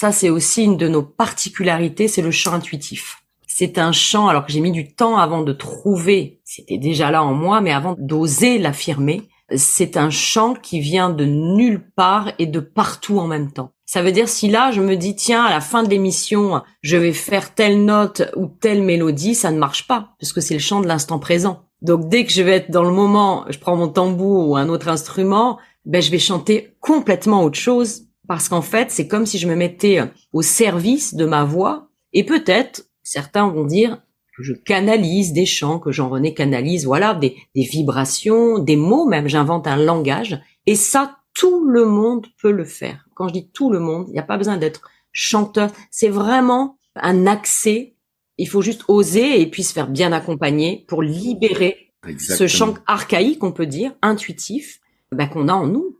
[SPEAKER 4] Ça, c'est aussi une de nos particularités, c'est le chant intuitif. C'est un chant, alors que j'ai mis du temps avant de trouver, c'était déjà là en moi, mais avant d'oser l'affirmer, c'est un chant qui vient de nulle part et de partout en même temps. Ça veut dire si là je me dis tiens à la fin de l'émission je vais faire telle note ou telle mélodie, ça ne marche pas parce que c'est le chant de l'instant présent. Donc dès que je vais être dans le moment, je prends mon tambour ou un autre instrument, ben je vais chanter complètement autre chose parce qu'en fait c'est comme si je me mettais au service de ma voix et peut-être certains vont dire que je canalise des chants, que Jean-René canalise, voilà, des, des vibrations, des mots même, j'invente un langage. Et ça, tout le monde peut le faire. Quand je dis tout le monde, il n'y a pas besoin d'être chanteur. C'est vraiment un accès. Il faut juste oser et puis se faire bien accompagner pour libérer ce chant archaïque, on peut dire, intuitif, ben, qu'on a en nous.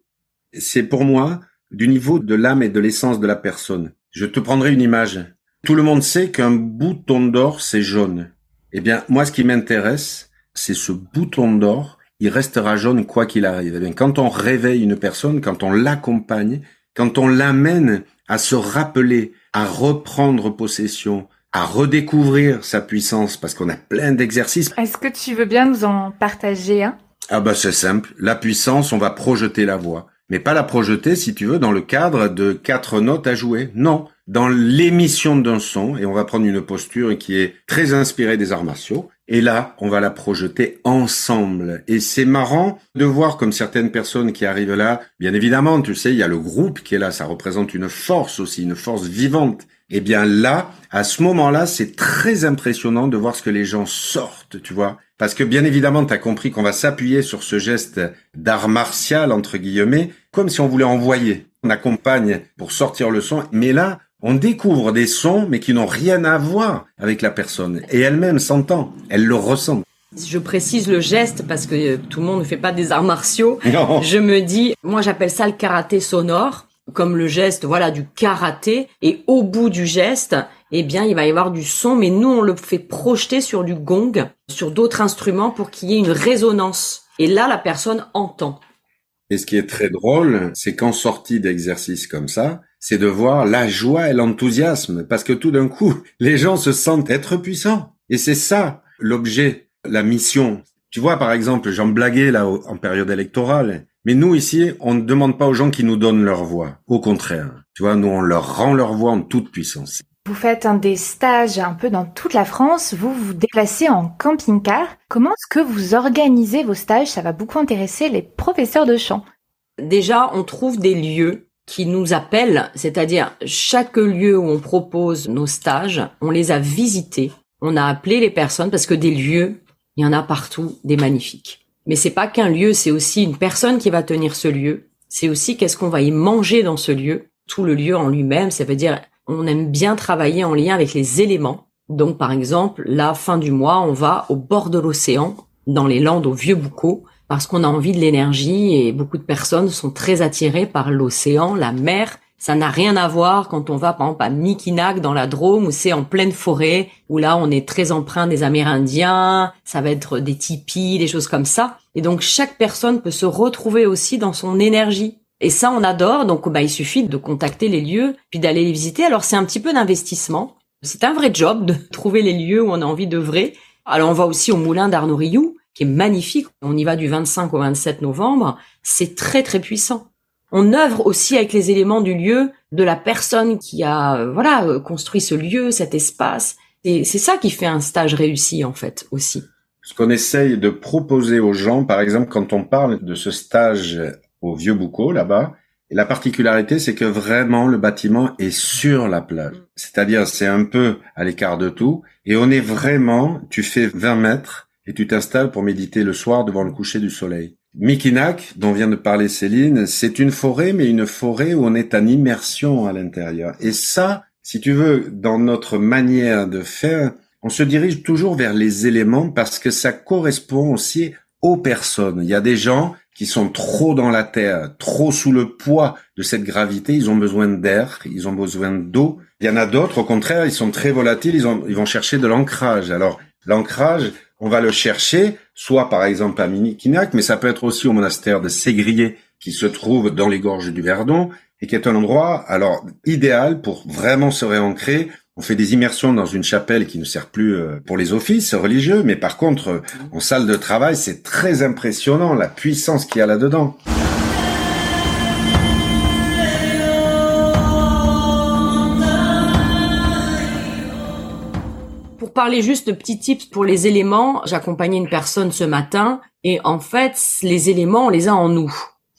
[SPEAKER 5] C'est pour moi du niveau de l'âme et de l'essence de la personne. Je te prendrai une image. Tout le monde sait qu'un bouton d'or, c'est jaune. Eh bien, moi, ce qui m'intéresse, c'est ce bouton d'or. Il restera jaune quoi qu'il arrive. Eh bien, quand on réveille une personne, quand on l'accompagne, quand on l'amène à se rappeler, à reprendre possession, à redécouvrir sa puissance, parce qu'on a plein d'exercices.
[SPEAKER 3] Est-ce que tu veux bien nous en partager un?
[SPEAKER 5] Ah bah c'est simple. La puissance, on va projeter la voix. Mais pas la projeter, si tu veux, dans le cadre de quatre notes à jouer. Non. Dans l'émission d'un son, et on va prendre une posture qui est très inspirée des arts martiaux. Et là, on va la projeter ensemble. Et c'est marrant de voir comme certaines personnes qui arrivent là, bien évidemment, tu sais, il y a le groupe qui est là, ça représente une force aussi, une force vivante. Eh bien là, à ce moment-là, c'est très impressionnant de voir ce que les gens sortent, tu vois. Parce que bien évidemment, tu as compris qu'on va s'appuyer sur ce geste d'art martial, entre guillemets, comme si on voulait envoyer. On accompagne pour sortir le son, mais là, on découvre des sons, mais qui n'ont rien à voir avec la personne. Et elle-même s'entend, elle le ressent.
[SPEAKER 4] Je précise le geste parce que euh, tout le monde ne fait pas des arts martiaux.
[SPEAKER 5] Non.
[SPEAKER 4] Je me dis, moi j'appelle ça le karaté sonore, comme le geste, voilà, du karaté. Et au bout du geste, eh bien, il va y avoir du son, mais nous on le fait projeter sur du gong, sur d'autres instruments pour qu'il y ait une résonance. Et là, la personne entend.
[SPEAKER 5] Et ce qui est très drôle, c'est qu'en sortie d'exercices comme ça, c'est de voir la joie et l'enthousiasme, parce que tout d'un coup, les gens se sentent être puissants. Et c'est ça l'objet, la mission. Tu vois, par exemple, j'en blaguais là en période électorale, mais nous ici, on ne demande pas aux gens qui nous donnent leur voix. Au contraire, tu vois, nous on leur rend leur voix en toute puissance.
[SPEAKER 3] Vous faites un des stages un peu dans toute la France, vous vous déplacez en camping-car. Comment est-ce que vous organisez vos stages? Ça va beaucoup intéresser les professeurs de chant.
[SPEAKER 4] Déjà, on trouve des lieux qui nous appellent, c'est-à-dire chaque lieu où on propose nos stages, on les a visités, on a appelé les personnes parce que des lieux, il y en a partout, des magnifiques. Mais c'est pas qu'un lieu, c'est aussi une personne qui va tenir ce lieu. C'est aussi qu'est-ce qu'on va y manger dans ce lieu. Tout le lieu en lui-même, ça veut dire on aime bien travailler en lien avec les éléments. Donc par exemple, la fin du mois, on va au bord de l'océan, dans les Landes au Vieux Boucau, parce qu'on a envie de l'énergie et beaucoup de personnes sont très attirées par l'océan, la mer. Ça n'a rien à voir quand on va par exemple à Mikinak dans la Drôme où c'est en pleine forêt, où là on est très empreint des Amérindiens, ça va être des tipis, des choses comme ça. Et donc chaque personne peut se retrouver aussi dans son énergie. Et ça on adore, donc bah, il suffit de contacter les lieux, puis d'aller les visiter. Alors c'est un petit peu d'investissement. C'est un vrai job de trouver les lieux où on a envie d'œuvrer. Alors on va aussi au moulin d'Arnaud qui est magnifique. On y va du 25 au 27 novembre. C'est très très puissant. On œuvre aussi avec les éléments du lieu, de la personne qui a euh, voilà euh, construit ce lieu, cet espace. Et c'est ça qui fait un stage réussi en fait aussi.
[SPEAKER 5] Ce qu'on essaye de proposer aux gens, par exemple, quand on parle de ce stage au Vieux Boucau là-bas, la particularité, c'est que vraiment le bâtiment est sur la plage. C'est-à-dire, c'est un peu à l'écart de tout. Et on est vraiment, tu fais 20 mètres et tu t'installes pour méditer le soir devant le coucher du soleil. Mikinak, dont vient de parler Céline, c'est une forêt, mais une forêt où on est en immersion à l'intérieur. Et ça, si tu veux, dans notre manière de faire, on se dirige toujours vers les éléments parce que ça correspond aussi aux personnes. Il y a des gens qui sont trop dans la terre, trop sous le poids de cette gravité, ils ont besoin d'air, ils ont besoin d'eau. Il y en a d'autres, au contraire, ils sont très volatiles, ils, ont, ils vont chercher de l'ancrage. Alors, l'ancrage, on va le chercher, soit par exemple à Minikinac, mais ça peut être aussi au monastère de Ségrier, qui se trouve dans les gorges du Verdon, et qui est un endroit, alors, idéal pour vraiment se réancrer, on fait des immersions dans une chapelle qui ne sert plus euh, pour les offices religieux, mais par contre, euh, en salle de travail, c'est très impressionnant la puissance qu'il y a là-dedans.
[SPEAKER 4] Pour parler juste de petits tips pour les éléments, j'accompagnais une personne ce matin et en fait, les éléments, on les a en nous.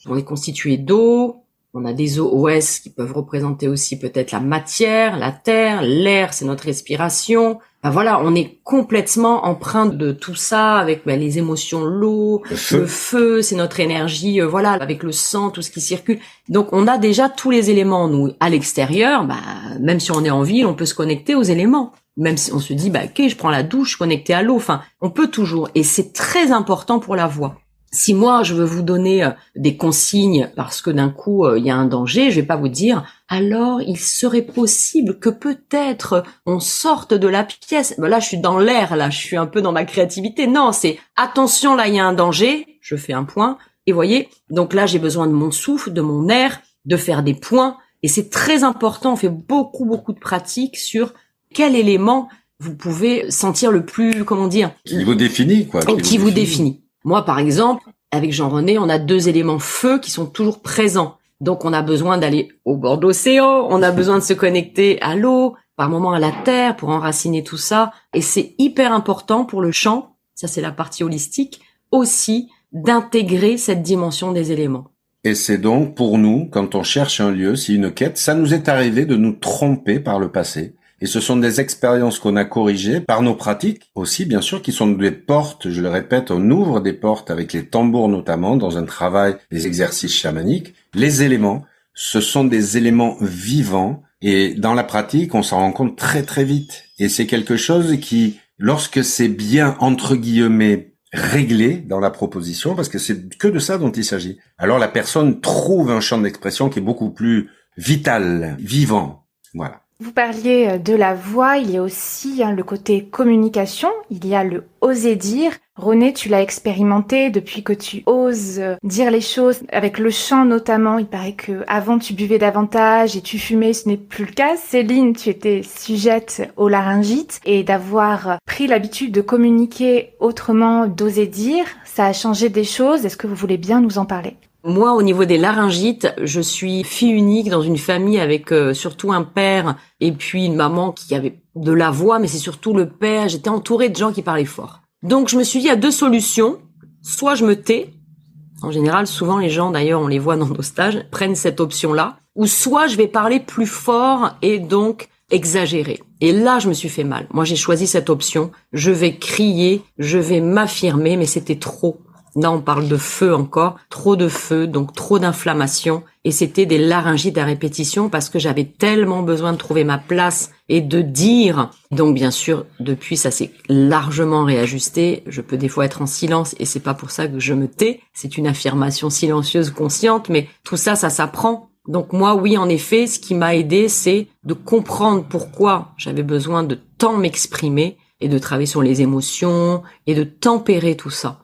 [SPEAKER 4] On est constitué d'eau, on a des OS qui peuvent représenter aussi peut-être la matière, la terre, l'air, c'est notre respiration. Ben voilà, on est complètement empreint de tout ça avec ben, les émotions, l'eau, le feu, c'est notre énergie, euh, voilà, avec le sang, tout ce qui circule. Donc on a déjà tous les éléments nous. À l'extérieur, ben, même si on est en ville, on peut se connecter aux éléments. Même si on se dit, bah, ok, je prends la douche, connecté à l'eau. Enfin, on peut toujours. Et c'est très important pour la voix si moi je veux vous donner euh, des consignes parce que d'un coup euh, il y a un danger, je vais pas vous dire alors il serait possible que peut-être on sorte de la pièce. Ben là je suis dans l'air là, je suis un peu dans ma créativité. Non, c'est attention là il y a un danger, je fais un point et voyez, donc là j'ai besoin de mon souffle, de mon air, de faire des points et c'est très important, on fait beaucoup beaucoup de pratiques sur quel élément vous pouvez sentir le plus comment dire
[SPEAKER 5] qui vous définit quoi
[SPEAKER 4] qui, vous définit. Moi, par exemple, avec Jean-René, on a deux éléments feu qui sont toujours présents. Donc, on a besoin d'aller au bord d'océan, on a besoin de se connecter à l'eau, par moment à la terre pour enraciner tout ça. Et c'est hyper important pour le chant, ça c'est la partie holistique, aussi d'intégrer cette dimension des éléments.
[SPEAKER 5] Et c'est donc pour nous, quand on cherche un lieu, si une quête, ça nous est arrivé de nous tromper par le passé. Et ce sont des expériences qu'on a corrigées par nos pratiques aussi, bien sûr, qui sont des portes, je le répète, on ouvre des portes avec les tambours notamment dans un travail des exercices chamaniques. Les éléments, ce sont des éléments vivants et dans la pratique, on s'en rend compte très très vite. Et c'est quelque chose qui, lorsque c'est bien, entre guillemets, réglé dans la proposition, parce que c'est que de ça dont il s'agit. Alors la personne trouve un champ d'expression qui est beaucoup plus vital, vivant. Voilà.
[SPEAKER 3] Vous parliez euh, de la voix, il y a aussi hein, le côté communication, il y a le oser dire. René, tu l'as expérimenté depuis que tu oses euh, dire les choses avec le chant notamment. Il paraît que avant tu buvais davantage et tu fumais, ce n'est plus le cas. Céline, tu étais sujette au laryngite et d'avoir pris l'habitude de communiquer autrement, d'oser dire, ça a changé des choses. Est-ce que vous voulez bien nous en parler?
[SPEAKER 4] Moi, au niveau des laryngites, je suis fille unique dans une famille avec euh, surtout un père et puis une maman qui avait de la voix, mais c'est surtout le père. J'étais entourée de gens qui parlaient fort. Donc, je me suis dit, il y a deux solutions. Soit je me tais. En général, souvent, les gens, d'ailleurs, on les voit dans nos stages, prennent cette option-là. Ou soit je vais parler plus fort et donc exagérer. Et là, je me suis fait mal. Moi, j'ai choisi cette option. Je vais crier, je vais m'affirmer, mais c'était trop. Là, on parle de feu encore, trop de feu, donc trop d'inflammation. Et c'était des laryngites à répétition parce que j'avais tellement besoin de trouver ma place et de dire. Donc, bien sûr, depuis, ça s'est largement réajusté. Je peux des fois être en silence et c'est pas pour ça que je me tais. C'est une affirmation silencieuse, consciente, mais tout ça, ça s'apprend. Donc moi, oui, en effet, ce qui m'a aidé, c'est de comprendre pourquoi j'avais besoin de tant m'exprimer et de travailler sur les émotions et de tempérer tout ça.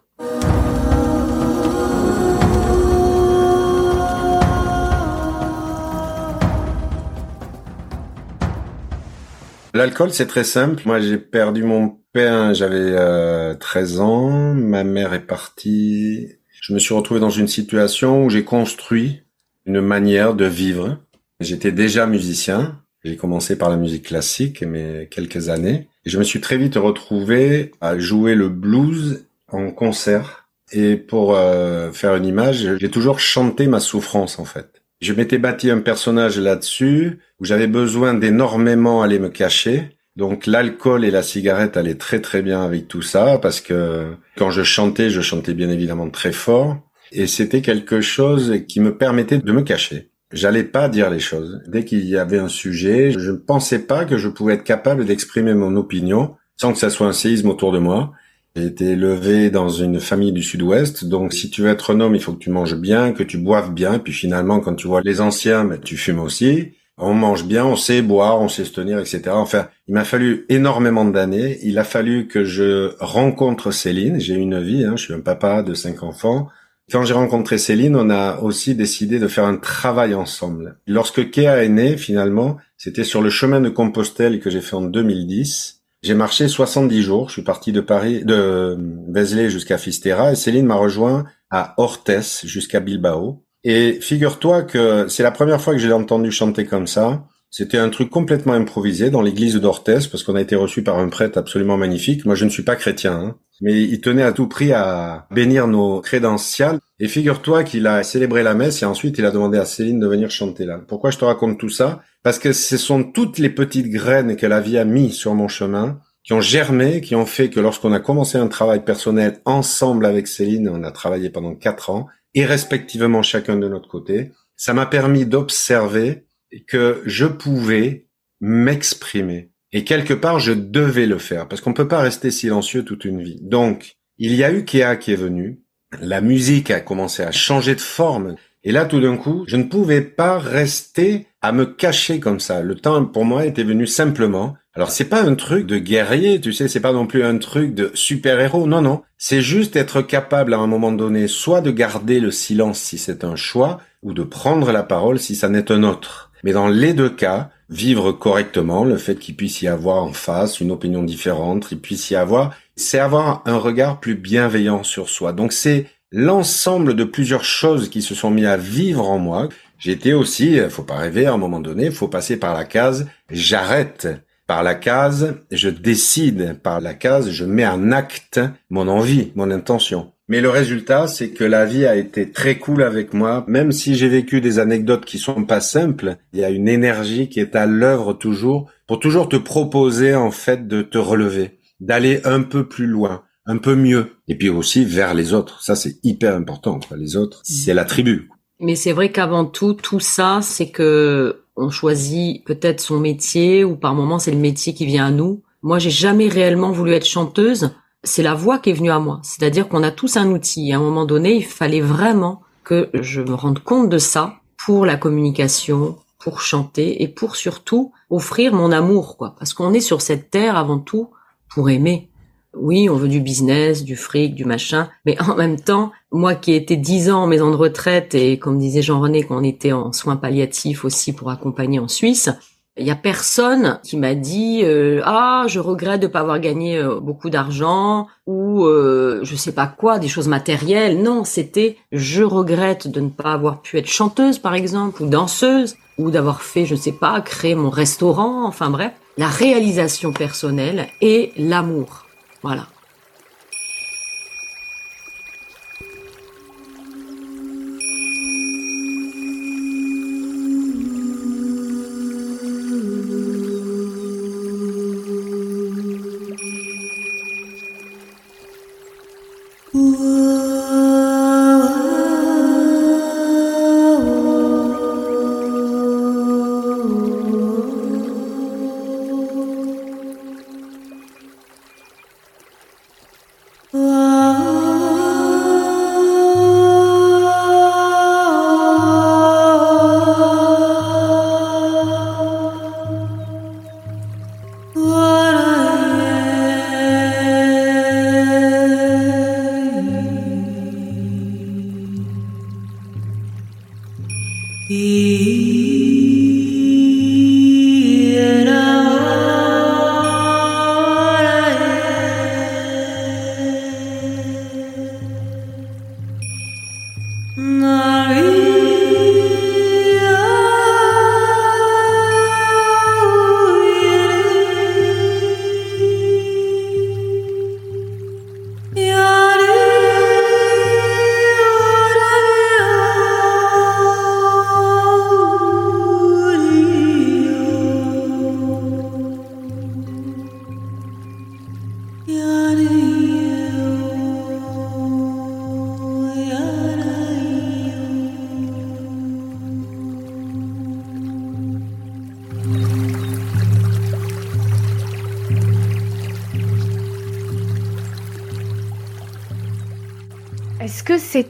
[SPEAKER 5] L'alcool, c'est très simple. Moi, j'ai perdu mon père, j'avais euh, 13 ans. Ma mère est partie. Je me suis retrouvé dans une situation où j'ai construit une manière de vivre. J'étais déjà musicien. J'ai commencé par la musique classique, mais quelques années. Je me suis très vite retrouvé à jouer le blues en concert. Et pour euh, faire une image, j'ai toujours chanté ma souffrance en fait. Je m'étais bâti un personnage là-dessus où j'avais besoin d'énormément aller me cacher. Donc l'alcool et la cigarette allaient très très bien avec tout ça parce que quand je chantais, je chantais bien évidemment très fort et c'était quelque chose qui me permettait de me cacher. J'allais pas dire les choses. Dès qu'il y avait un sujet, je ne pensais pas que je pouvais être capable d'exprimer mon opinion sans que ça soit un séisme autour de moi. J'ai été élevé dans une famille du sud-ouest, donc si tu veux être un homme, il faut que tu manges bien, que tu boives bien, puis finalement, quand tu vois les anciens, ben, tu fumes aussi. On mange bien, on sait boire, on sait se tenir, etc. Enfin, il m'a fallu énormément d'années. Il a fallu que je rencontre Céline. J'ai une vie, hein, je suis un papa de cinq enfants. Quand j'ai rencontré Céline, on a aussi décidé de faire un travail ensemble. Lorsque Kéa est né, finalement, c'était sur le chemin de Compostelle que j'ai fait en 2010. J'ai marché 70 jours. Je suis parti de Paris, de Vézelay jusqu'à Fistera et Céline m'a rejoint à Orthez jusqu'à Bilbao. Et figure-toi que c'est la première fois que j'ai entendu chanter comme ça. C'était un truc complètement improvisé dans l'église d'Orthez parce qu'on a été reçu par un prêtre absolument magnifique. Moi, je ne suis pas chrétien, hein. Mais il tenait à tout prix à bénir nos crédentials. Et figure-toi qu'il a célébré la messe et ensuite il a demandé à Céline de venir chanter là. Pourquoi je te raconte tout ça? Parce que ce sont toutes les petites graines que la vie a mis sur mon chemin qui ont germé, qui ont fait que lorsqu'on a commencé un travail personnel ensemble avec Céline, on a travaillé pendant quatre ans, et respectivement chacun de notre côté, ça m'a permis d'observer que je pouvais m'exprimer et quelque part, je devais le faire parce qu'on peut pas rester silencieux toute une vie. Donc, il y a eu Kéa qui est venu. La musique a commencé à changer de forme. Et là, tout d'un coup, je ne pouvais pas rester à me cacher comme ça. Le temps, pour moi, était venu simplement. Alors, c'est pas un truc de guerrier, tu sais, c'est pas non plus un truc de super-héros. Non, non. C'est juste être capable à un moment donné, soit de garder le silence si c'est un choix, ou de prendre la parole si ça n'est un autre. Mais dans les deux cas, vivre correctement, le fait qu'il puisse y avoir en face une opinion différente, il puisse y avoir, c'est avoir un regard plus bienveillant sur soi. Donc c'est l'ensemble de plusieurs choses qui se sont mis à vivre en moi. J'étais aussi, faut pas rêver, à un moment donné, faut passer par la case j'arrête. Par la case, je décide. Par la case, je mets en acte mon envie, mon intention. Mais le résultat, c'est que la vie a été très cool avec moi. Même si j'ai vécu des anecdotes qui sont pas simples, il y a une énergie qui est à l'œuvre toujours pour toujours te proposer, en fait, de te relever, d'aller un peu plus loin, un peu mieux. Et puis aussi vers les autres. Ça, c'est hyper important. Les autres, c'est la tribu.
[SPEAKER 4] Mais c'est vrai qu'avant tout, tout ça, c'est que on choisit peut-être son métier ou par moments c'est le métier qui vient à nous. Moi, j'ai jamais réellement voulu être chanteuse c'est la voix qui est venue à moi. C'est-à-dire qu'on a tous un outil. Et à un moment donné, il fallait vraiment que je me rende compte de ça pour la communication, pour chanter et pour surtout offrir mon amour, quoi. Parce qu'on est sur cette terre avant tout pour aimer. Oui, on veut du business, du fric, du machin, mais en même temps, moi qui ai été dix ans en maison de retraite et comme disait Jean-René, qu'on était en soins palliatifs aussi pour accompagner en Suisse, il y a personne qui m'a dit euh, ah je regrette de pas avoir gagné euh, beaucoup d'argent ou euh, je sais pas quoi des choses matérielles. Non, c'était je regrette de ne pas avoir pu être chanteuse par exemple ou danseuse ou d'avoir fait je sais pas créer mon restaurant. Enfin bref, la réalisation personnelle et l'amour. Voilà.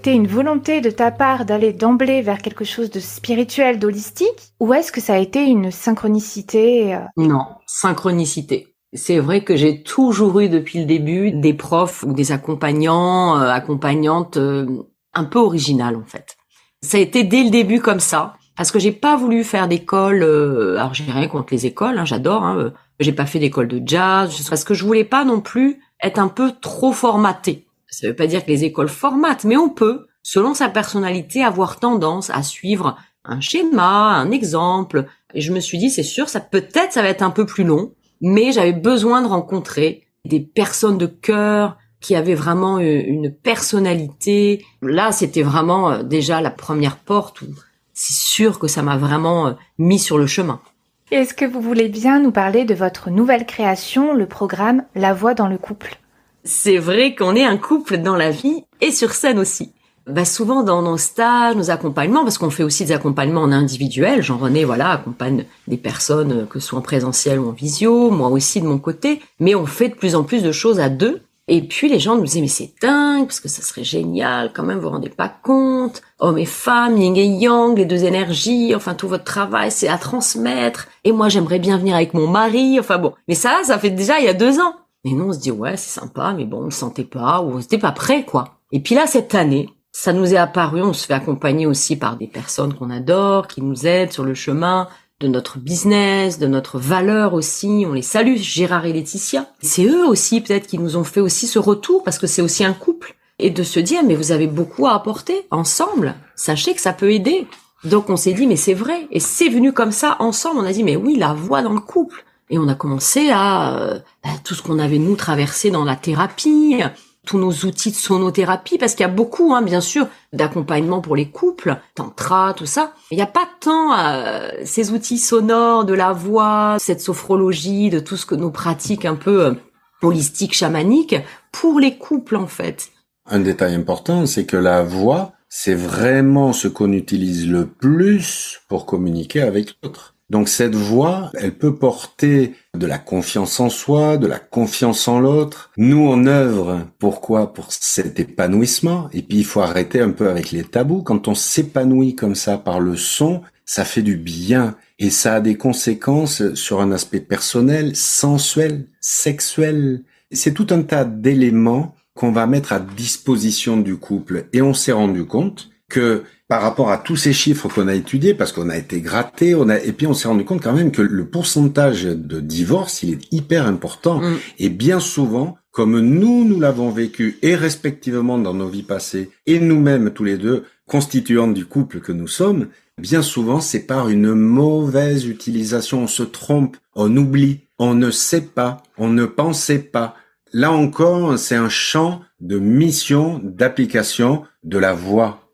[SPEAKER 3] C'était une volonté de ta part d'aller d'emblée vers quelque chose de spirituel, d'holistique, ou est-ce que ça a été une synchronicité euh?
[SPEAKER 4] Non, synchronicité. C'est vrai que j'ai toujours eu depuis le début des profs ou des accompagnants, euh, accompagnantes euh, un peu originales en fait. Ça a été dès le début comme ça parce que j'ai pas voulu faire d'école. Alors j'ai rien contre les écoles, hein, j'adore. Hein, j'ai pas fait d'école de jazz parce que je voulais pas non plus être un peu trop formaté. Ça veut pas dire que les écoles formatent, mais on peut, selon sa personnalité, avoir tendance à suivre un schéma, un exemple. Et je me suis dit, c'est sûr, ça peut-être ça va être un peu plus long, mais j'avais besoin de rencontrer des personnes de cœur qui avaient vraiment une personnalité. Là, c'était vraiment euh, déjà la première porte où c'est sûr que ça m'a vraiment euh, mis sur le chemin.
[SPEAKER 3] Est-ce que vous voulez bien nous parler de votre nouvelle création, le programme La voix dans le couple?
[SPEAKER 4] C'est vrai qu'on est un couple dans la vie et sur scène aussi bah souvent dans nos stages, nos accompagnements, parce qu'on fait aussi des accompagnements en individuel. Jean-René, voilà, accompagne des personnes, euh, que ce soit en présentiel ou en visio, moi aussi de mon côté. Mais on fait de plus en plus de choses à deux. Et puis les gens nous disaient mais c'est dingue parce que ça serait génial quand même vous vous rendez pas compte hommes et femmes yin et yang les deux énergies enfin tout votre travail c'est à transmettre et moi j'aimerais bien venir avec mon mari enfin bon mais ça ça fait déjà il y a deux ans et nous on se dit ouais c'est sympa mais bon on ne sentait pas ou on n'était pas prêt quoi et puis là cette année ça nous est apparu, on se fait accompagner aussi par des personnes qu'on adore, qui nous aident sur le chemin de notre business, de notre valeur aussi. On les salue, Gérard et Laetitia. C'est eux aussi peut-être qui nous ont fait aussi ce retour parce que c'est aussi un couple. Et de se dire, mais vous avez beaucoup à apporter ensemble. Sachez que ça peut aider. Donc on s'est dit, mais c'est vrai. Et c'est venu comme ça ensemble. On a dit, mais oui, la voix dans le couple. Et on a commencé à, euh, tout ce qu'on avait nous traversé dans la thérapie, tous nos outils de sonothérapie, parce qu'il y a beaucoup, hein, bien sûr, d'accompagnement pour les couples, tantra, tout ça. Il n'y a pas tant euh, ces outils sonores de la voix, cette sophrologie, de tout ce que nous pratiques un peu euh, holistique, chamanique, pour les couples en fait.
[SPEAKER 5] Un détail important, c'est que la voix, c'est vraiment ce qu'on utilise le plus pour communiquer avec l'autre. Donc cette voix, elle peut porter de la confiance en soi, de la confiance en l'autre. Nous, on œuvre, pourquoi? Pour cet épanouissement. Et puis, il faut arrêter un peu avec les tabous. Quand on s'épanouit comme ça par le son, ça fait du bien. Et ça a des conséquences sur un aspect personnel, sensuel, sexuel. C'est tout un tas d'éléments qu'on va mettre à disposition du couple. Et on s'est rendu compte que par rapport à tous ces chiffres qu'on a étudiés, parce qu'on a été gratté, on a, et puis on s'est rendu compte quand même que le pourcentage de divorce, il est hyper important. Mm. Et bien souvent, comme nous, nous l'avons vécu, et respectivement dans nos vies passées, et nous-mêmes tous les deux, constituants du couple que nous sommes, bien souvent c'est par une mauvaise utilisation, on se trompe, on oublie, on ne sait pas, on ne pensait pas. Là encore, c'est un champ de mission, d'application de la voix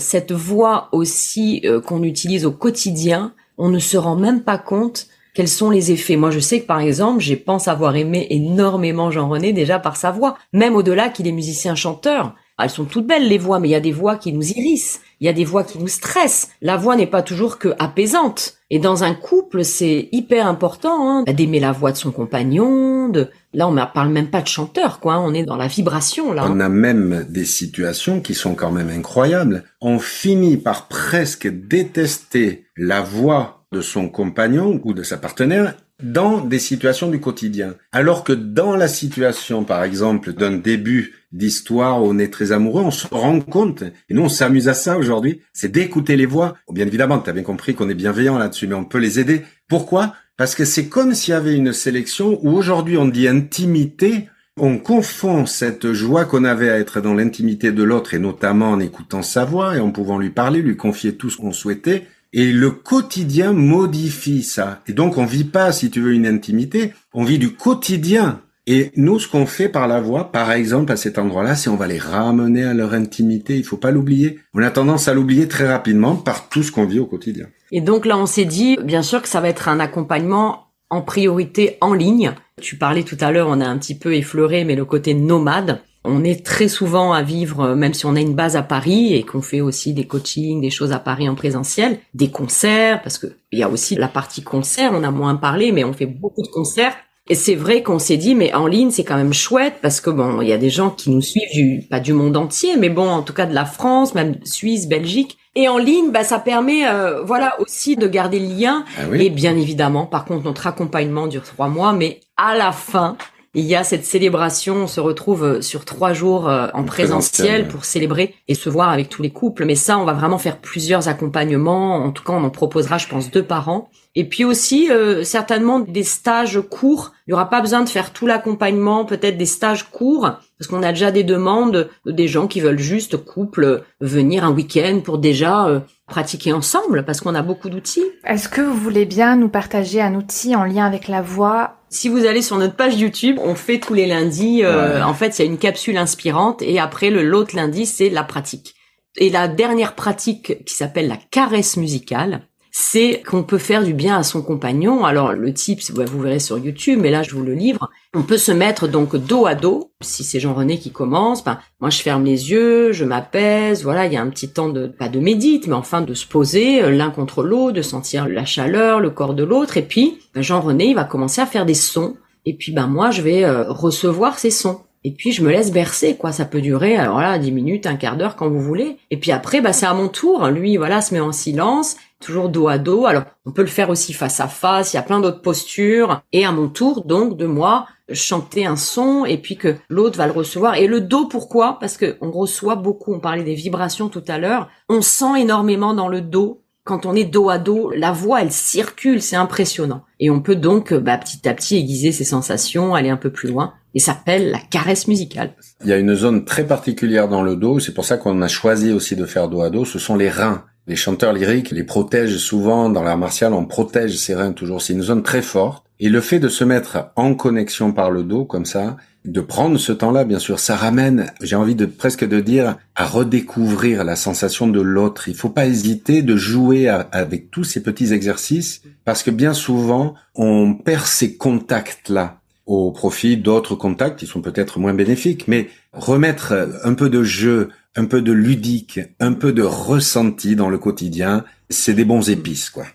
[SPEAKER 4] cette voix aussi euh, qu'on utilise au quotidien, on ne se rend même pas compte quels sont les effets. Moi, je sais que par exemple, j'ai pense avoir aimé énormément Jean-René déjà par sa voix, même au-delà qu'il est musicien chanteur. Elles sont toutes belles les voix, mais il y a des voix qui nous irrissent, il y a des voix qui nous stressent. La voix n'est pas toujours que apaisante. Et dans un couple, c'est hyper important hein, d'aimer la voix de son compagnon. De... Là, on ne parle même pas de chanteur, quoi. Hein. On est dans la vibration là.
[SPEAKER 5] On a même des situations qui sont quand même incroyables. On finit par presque détester la voix de son compagnon ou de sa partenaire dans des situations du quotidien. Alors que dans la situation, par exemple, d'un début d'histoire où on est très amoureux, on se rend compte, et nous on s'amuse à ça aujourd'hui, c'est d'écouter les voix. Bien évidemment, tu as bien compris qu'on est bienveillant là-dessus, mais on peut les aider. Pourquoi? Parce que c'est comme s'il y avait une sélection où aujourd'hui on dit intimité, on confond cette joie qu'on avait à être dans l'intimité de l'autre, et notamment en écoutant sa voix et en pouvant lui parler, lui confier tout ce qu'on souhaitait, et le quotidien modifie ça. Et donc on vit pas, si tu veux, une intimité, on vit du quotidien. Et nous, ce qu'on fait par la voix, par exemple, à cet endroit-là, c'est on va les ramener à leur intimité. Il faut pas l'oublier. On a tendance à l'oublier très rapidement par tout ce qu'on vit au quotidien.
[SPEAKER 4] Et donc là, on s'est dit, bien sûr que ça va être un accompagnement en priorité en ligne. Tu parlais tout à l'heure, on a un petit peu effleuré, mais le côté nomade. On est très souvent à vivre, même si on a une base à Paris et qu'on fait aussi des coachings, des choses à Paris en présentiel, des concerts, parce que il y a aussi la partie concert, on a moins parlé, mais on fait beaucoup de concerts. Et c'est vrai qu'on s'est dit, mais en ligne, c'est quand même chouette parce que bon, il y a des gens qui nous suivent du, pas du monde entier, mais bon, en tout cas de la France, même Suisse, Belgique. Et en ligne, bah, ça permet, euh, voilà, aussi de garder le lien.
[SPEAKER 5] Ah oui.
[SPEAKER 4] Et bien évidemment, par contre, notre accompagnement dure trois mois, mais à la fin, il y a cette célébration. On se retrouve euh, sur trois jours euh, en
[SPEAKER 5] En
[SPEAKER 4] présentiel pour célébrer et se voir avec tous les couples. Mais ça, on va vraiment faire plusieurs accompagnements. En tout cas, on en proposera, je pense, deux par an. Et puis aussi, euh, certainement des stages courts. Il y aura pas besoin de faire tout l'accompagnement, peut-être des stages courts, parce qu'on a déjà des demandes de des gens qui veulent juste couple euh, venir un week-end pour déjà euh, pratiquer ensemble, parce qu'on a beaucoup d'outils.
[SPEAKER 3] Est-ce que vous voulez bien nous partager un outil en lien avec la voix?
[SPEAKER 4] Si vous allez sur notre page YouTube, on fait tous les lundis. euh,
[SPEAKER 5] Ouais.
[SPEAKER 4] En fait, il y a une capsule inspirante et après le l'autre lundi, c'est la pratique. Et la dernière pratique qui s'appelle la caresse musicale, c'est qu'on peut faire du bien à son compagnon. Alors le type, vous verrez sur YouTube, mais là je vous le livre. On peut se mettre donc dos à dos. Si c'est Jean-René qui commence, ben moi je ferme les yeux, je m'apaise. Voilà, il y a un petit temps de pas de médite, mais enfin de se poser euh, l'un contre l'autre, de sentir la chaleur, le corps de l'autre. Et puis ben, Jean-René, il va commencer à faire des sons. Et puis ben moi je vais euh, recevoir ces sons. Et puis je me laisse bercer, quoi. Ça peut durer, alors là, 10 minutes, un quart d'heure, quand vous voulez. Et puis après, bah, c'est à mon tour. Lui, voilà, se met en silence, toujours dos à dos. Alors, on peut le faire aussi face à face. Il y a plein d'autres postures. Et à mon tour, donc, de moi, chanter un son et puis que l'autre va le recevoir. Et le dos, pourquoi? Parce que on reçoit beaucoup. On parlait des vibrations tout à l'heure. On sent énormément dans le dos. Quand on est dos à dos, la voix, elle circule, c'est impressionnant. Et on peut donc, bah, petit à petit, aiguiser ses sensations, aller un peu plus loin. Et ça s'appelle la caresse musicale.
[SPEAKER 5] Il y a une zone très particulière dans le dos, c'est pour ça qu'on a choisi aussi de faire dos à dos, ce sont les reins. Les chanteurs lyriques les protègent souvent, dans l'art martial, on protège ses reins toujours, c'est une zone très forte. Et le fait de se mettre en connexion par le dos, comme ça, de prendre ce temps-là, bien sûr, ça ramène, j'ai envie de presque de dire, à redécouvrir la sensation de l'autre. Il faut pas hésiter de jouer avec tous ces petits exercices, parce que bien souvent, on perd ces contacts-là au profit d'autres contacts qui sont peut-être moins bénéfiques, mais remettre un peu de jeu, un peu de ludique, un peu de ressenti dans le quotidien, c'est des bons épices, quoi.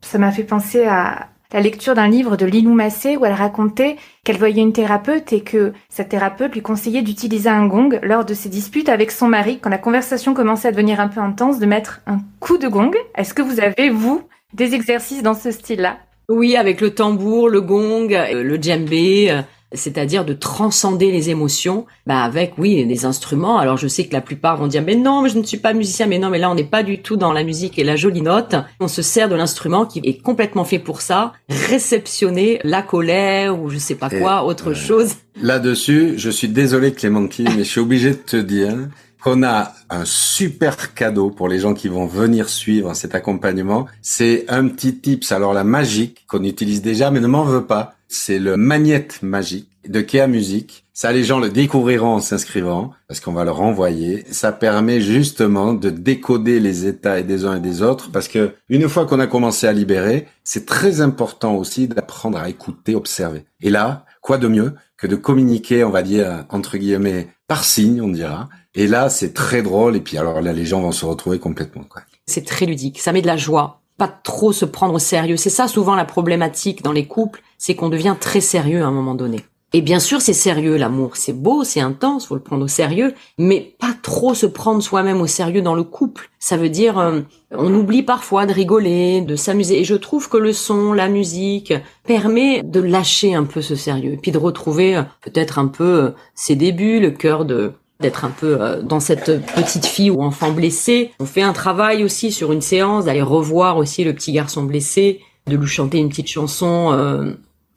[SPEAKER 3] Ça m'a fait penser à la lecture d'un livre de Lilou Massé où elle racontait qu'elle voyait une thérapeute et que cette thérapeute lui conseillait d'utiliser un gong lors de ses disputes avec son mari quand la conversation commençait à devenir un peu intense, de mettre un coup de gong. Est-ce que vous avez, vous, des exercices dans ce style-là?
[SPEAKER 4] Oui, avec le tambour, le gong, euh, le djembé, euh, c'est-à-dire de transcender les émotions, bah avec oui des instruments. Alors je sais que la plupart vont dire mais non, mais je ne suis pas musicien, mais non, mais là on n'est pas du tout dans la musique et la jolie note. On se sert de l'instrument qui est complètement fait pour ça, réceptionner la colère ou je sais pas
[SPEAKER 5] Et,
[SPEAKER 4] quoi, autre
[SPEAKER 5] ouais.
[SPEAKER 4] chose.
[SPEAKER 5] Là-dessus, je suis désolé Clémentine, mais je suis obligé de te dire qu'on a un super cadeau pour les gens qui vont venir suivre cet accompagnement. C'est un petit tips, alors la magique, qu'on utilise déjà, mais ne m'en veux pas. C'est le magnète magique de Kea Music. Ça, les gens le découvriront en s'inscrivant, parce qu'on va leur envoyer. Ça permet justement de décoder les états des uns et des autres, parce que une fois qu'on a commencé à libérer, c'est très important aussi d'apprendre à écouter, observer. Et là, quoi de mieux que de communiquer, on va dire, entre guillemets, par signe, on dira. Et là, c'est très drôle. Et puis alors là, les gens vont se retrouver complètement, quoi.
[SPEAKER 4] C'est très ludique, ça met de la joie. Pas trop se prendre au sérieux. C'est ça souvent la problématique dans les couples, c'est qu'on devient très sérieux à un moment donné. Et bien sûr, c'est sérieux l'amour, c'est beau, c'est intense, faut le prendre au sérieux, mais pas trop se prendre soi-même au sérieux dans le couple. Ça veut dire, euh, on oublie parfois de rigoler, de s'amuser. Et je trouve que le son, la musique permet de lâcher un peu ce sérieux, et puis de retrouver euh, peut-être un peu euh, ses débuts, le cœur de d'être un peu dans cette petite fille ou enfant blessé. On fait un travail aussi sur une séance, d'aller revoir aussi le petit garçon blessé, de lui chanter une petite chanson.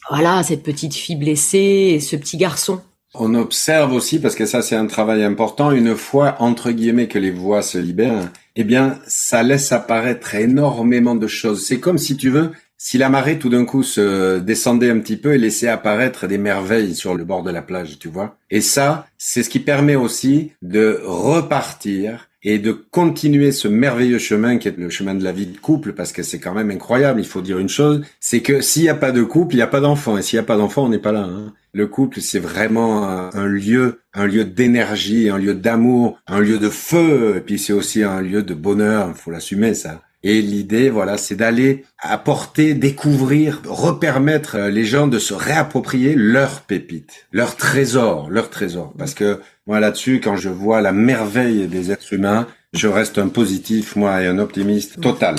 [SPEAKER 4] Voilà, cette petite fille blessée et ce petit garçon.
[SPEAKER 5] On observe aussi, parce que ça c'est un travail important, une fois entre guillemets que les voix se libèrent, eh bien ça laisse apparaître énormément de choses. C'est comme si tu veux, si la marée tout d'un coup se descendait un petit peu et laissait apparaître des merveilles sur le bord de la plage, tu vois. Et ça, c'est ce qui permet aussi de repartir et de continuer ce merveilleux chemin qui est le chemin de la vie de couple, parce que c'est quand même incroyable. Il faut dire une chose, c'est que s'il n'y a pas de couple, il n'y a pas d'enfant, et s'il n'y a pas d'enfant, on n'est pas là. hein. Le couple, c'est vraiment un, un lieu, un lieu d'énergie, un lieu d'amour, un lieu de feu, et puis c'est aussi un lieu de bonheur. Il faut l'assumer ça. Et l'idée, voilà, c'est d'aller apporter, découvrir, repermettre euh, les gens de se réapproprier leurs pépites, leurs trésors, leurs trésors. Parce que moi là-dessus, quand je vois la merveille des êtres humains, je reste un positif, moi, et un optimiste total.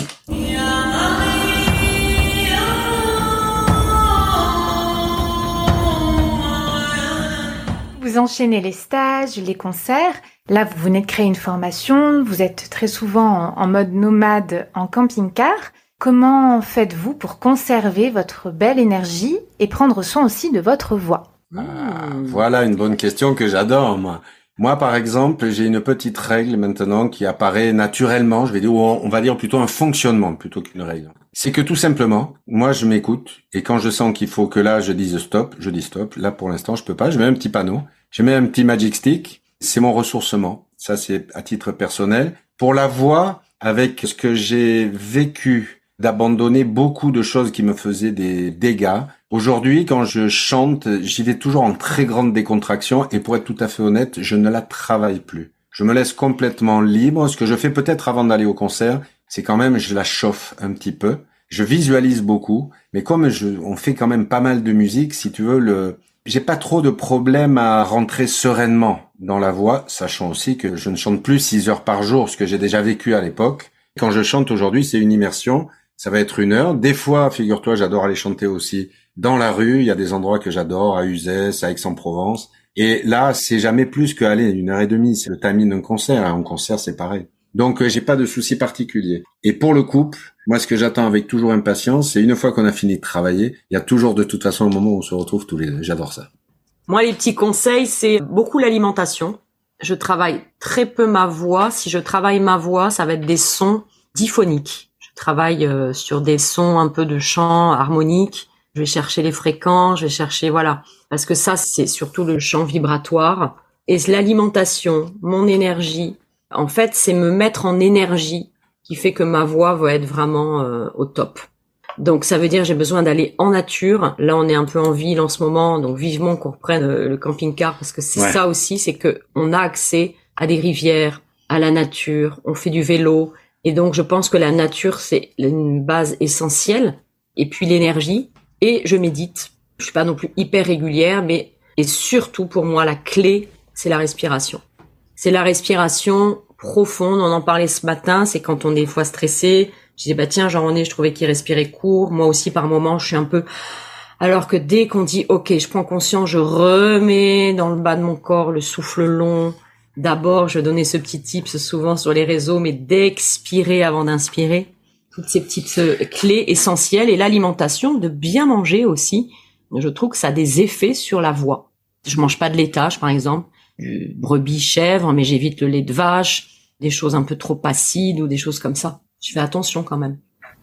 [SPEAKER 3] Vous enchaînez les stages, les concerts. Là, vous venez de créer une formation. Vous êtes très souvent en, mode nomade en camping-car. Comment faites-vous pour conserver votre belle énergie et prendre soin aussi de votre voix?
[SPEAKER 5] Ah, voilà une bonne question que j'adore, moi. Moi, par exemple, j'ai une petite règle maintenant qui apparaît naturellement, je vais dire, on va dire plutôt un fonctionnement plutôt qu'une règle. C'est que tout simplement, moi, je m'écoute, et quand je sens qu'il faut que là, je dise stop, je dis stop. Là, pour l'instant, je peux pas. Je mets un petit panneau, je mets un petit magic stick. C'est mon ressourcement. Ça, c'est à titre personnel. Pour la voix, avec ce que j'ai vécu, d'abandonner beaucoup de choses qui me faisaient des dégâts. Aujourd'hui, quand je chante, j'y vais toujours en très grande décontraction et pour être tout à fait honnête, je ne la travaille plus. Je me laisse complètement libre. Ce que je fais peut-être avant d'aller au concert, c'est quand même je la chauffe un petit peu. Je visualise beaucoup, mais comme je, on fait quand même pas mal de musique, si tu veux, le, j'ai pas trop de problème à rentrer sereinement dans la voix, sachant aussi que je ne chante plus six heures par jour, ce que j'ai déjà vécu à l'époque. Quand je chante aujourd'hui, c'est une immersion. Ça va être une heure. Des fois, figure-toi, j'adore aller chanter aussi dans la rue. Il y a des endroits que j'adore, à Uzès, à Aix-en-Provence. Et là, c'est jamais plus qu'aller une heure et demie. C'est le timing d'un concert. Un concert, c'est pareil. Donc, euh, j'ai pas de soucis particuliers. Et pour le couple, moi, ce que j'attends avec toujours impatience, c'est une fois qu'on a fini de travailler, il y a toujours de toute façon un moment où on se retrouve tous les deux. J'adore ça.
[SPEAKER 4] Moi, les petits conseils, c'est beaucoup l'alimentation. Je travaille très peu ma voix. Si je travaille ma voix, ça va être des sons diphoniques. Je travaille euh, sur des sons un peu de chant harmonique. Je vais chercher les fréquences, je vais chercher, voilà. Parce que ça, c'est surtout le chant vibratoire. Et l'alimentation, mon énergie, en fait, c'est me mettre en énergie qui fait que ma voix va être vraiment euh, au top. Donc ça veut dire j'ai besoin d'aller en nature. Là on est un peu en ville en ce moment, donc vivement qu'on reprenne euh, le camping-car parce que c'est
[SPEAKER 5] Ouais.
[SPEAKER 4] ça aussi, c'est que on a accès à des rivières, à la nature, on fait du vélo et donc je pense que la nature c'est une base essentielle et puis l'énergie et je médite. Je suis pas non plus hyper régulière mais et surtout pour moi la clé c'est la respiration. C'est la respiration profonde, on en parlait ce matin, c'est quand on est des fois stressé, je disais bah tiens Jean-René, je trouvais qu'il respirait court, moi aussi par moment je suis un peu alors que dès qu'on dit OK, je prends conscience, je remets dans le bas de mon corps le souffle long. D'abord, je donnais ce petit tips souvent sur les réseaux, mais d'expirer avant d'inspirer. Toutes ces petites euh, clés essentielles et l'alimentation, de bien manger aussi. Je trouve que ça a des effets sur la voix. Je mange pas de laitage, par exemple, brebis chèvre, mais j'évite le lait de vache, des choses un peu trop acides ou des choses comme ça. Je fais attention quand même.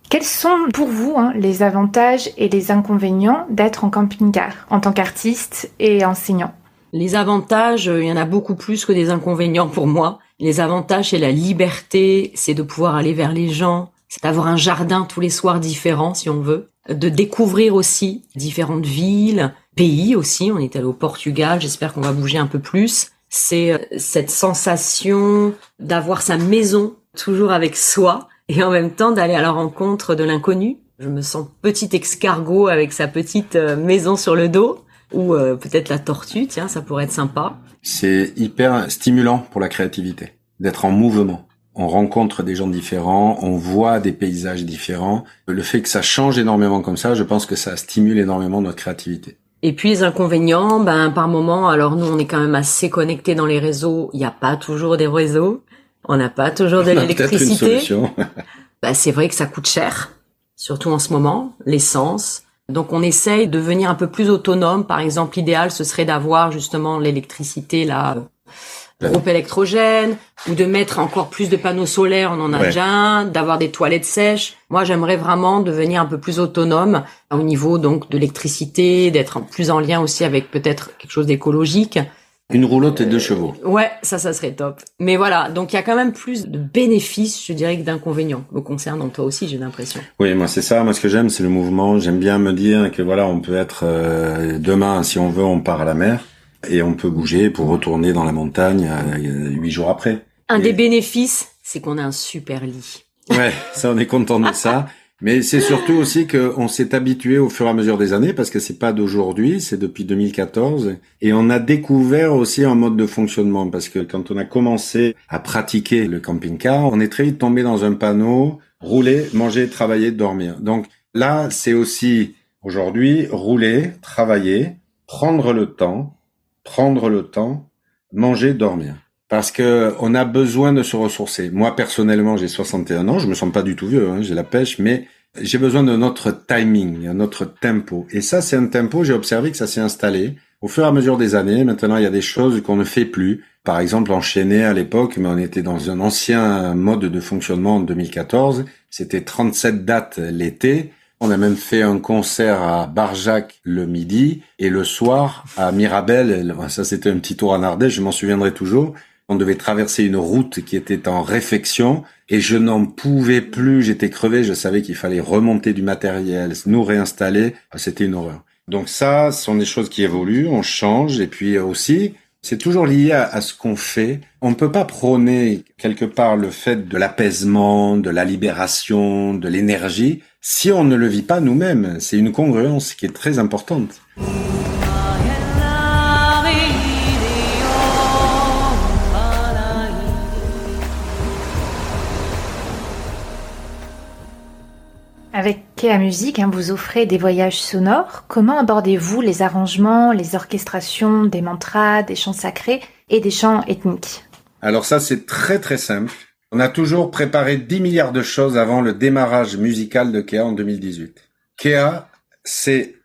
[SPEAKER 3] Quels sont pour vous hein, les avantages et les inconvénients d'être en camping-car en tant qu'artiste et enseignant?
[SPEAKER 4] Les avantages, euh, il y en a beaucoup plus que des inconvénients pour moi. Les avantages, c'est la liberté, c'est de pouvoir aller vers les gens, c'est d'avoir un jardin tous les soirs différent, si on veut, de découvrir aussi différentes villes, pays aussi. On est allé au Portugal, j'espère qu'on va bouger un peu plus. C'est euh, cette sensation d'avoir sa maison toujours avec soi et en même temps d'aller à la rencontre de l'inconnu. Je me sens petit escargot avec sa petite euh, maison sur le dos ou euh, peut-être la tortue, tiens, ça pourrait être sympa.
[SPEAKER 5] C'est hyper stimulant pour la créativité d'être en mouvement. On rencontre des gens différents, on voit des paysages différents. Le fait que ça change énormément comme ça, je pense que ça stimule énormément notre créativité.
[SPEAKER 4] Et puis les inconvénients, ben par moment, alors nous on est quand même assez connectés dans les réseaux, il n'y a pas toujours des réseaux, on n'a pas toujours de l'électricité. Ben, c'est vrai que ça coûte cher, surtout en ce moment, l'essence. Donc on essaye de devenir un peu plus autonome. Par exemple, l'idéal ce serait d'avoir justement l'électricité là. Groupe électrogène, ou de mettre encore plus de panneaux solaires, on en a
[SPEAKER 5] Ouais.
[SPEAKER 4] déjà un, d'avoir des toilettes sèches. Moi, j'aimerais vraiment devenir un peu plus autonome au niveau donc de l'électricité, d'être plus en lien aussi avec peut-être quelque chose d'écologique.
[SPEAKER 5] Une roulotte et deux chevaux.
[SPEAKER 4] Ouais, ça, ça serait top. Mais voilà, donc il y a quand même plus de bénéfices, je dirais, que d'inconvénients me concernant toi aussi, j'ai l'impression.
[SPEAKER 5] Oui, moi c'est ça. Moi ce que j'aime, c'est le mouvement. J'aime bien me dire que voilà, on peut être euh, demain, si on veut, on part à la mer et on peut bouger pour retourner dans la montagne euh, huit jours après.
[SPEAKER 4] Un
[SPEAKER 5] Et-
[SPEAKER 4] des bénéfices, c'est qu'on a un super lit.
[SPEAKER 5] Ouais, ça on est content de ça. Mais c'est surtout aussi qu'on s'est habitué au fur et à mesure des années, parce que c'est pas d'aujourd'hui, c'est depuis 2014, et on a découvert aussi un mode de fonctionnement, parce que quand on a commencé à pratiquer le camping-car, on est très vite tombé dans un panneau rouler, manger, travailler, dormir. Donc là, c'est aussi aujourd'hui rouler, travailler, prendre le temps, prendre le temps, manger, dormir parce que on a besoin de se ressourcer. Moi personnellement, j'ai 61 ans, je me sens pas du tout vieux, hein, j'ai la pêche, mais j'ai besoin de notre timing, de notre tempo. Et ça, c'est un tempo. J'ai observé que ça s'est installé au fur et à mesure des années. Maintenant, il y a des choses qu'on ne fait plus. Par exemple, enchaîner à l'époque, mais on était dans un ancien mode de fonctionnement en 2014. C'était 37 dates l'été. On a même fait un concert à Barjac le midi et le soir à Mirabel. Ça, c'était un petit tour en Ardèche, je m'en souviendrai toujours. On devait traverser une route qui était en réfection et je n'en pouvais plus. J'étais crevé. Je savais qu'il fallait remonter du matériel, nous réinstaller. Ah, c'était une horreur. Donc ça, ce sont des choses qui évoluent, on change et puis aussi, c'est toujours lié à, ce qu'on fait. On ne peut pas prôner quelque part le fait de l'apaisement, de la libération, de l'énergie, si on ne le vit pas nous-mêmes. C'est une congruence qui est très importante.
[SPEAKER 3] Avec Kea Musique, hein, vous offrez des voyages sonores. Comment abordez-vous les arrangements, les orchestrations des mantras, des chants sacrés et des chants ethniques?
[SPEAKER 5] Alors ça, c'est très très simple. On a toujours préparé 10 milliards de choses avant le démarrage musical de Kea en 2018. Kea, c'est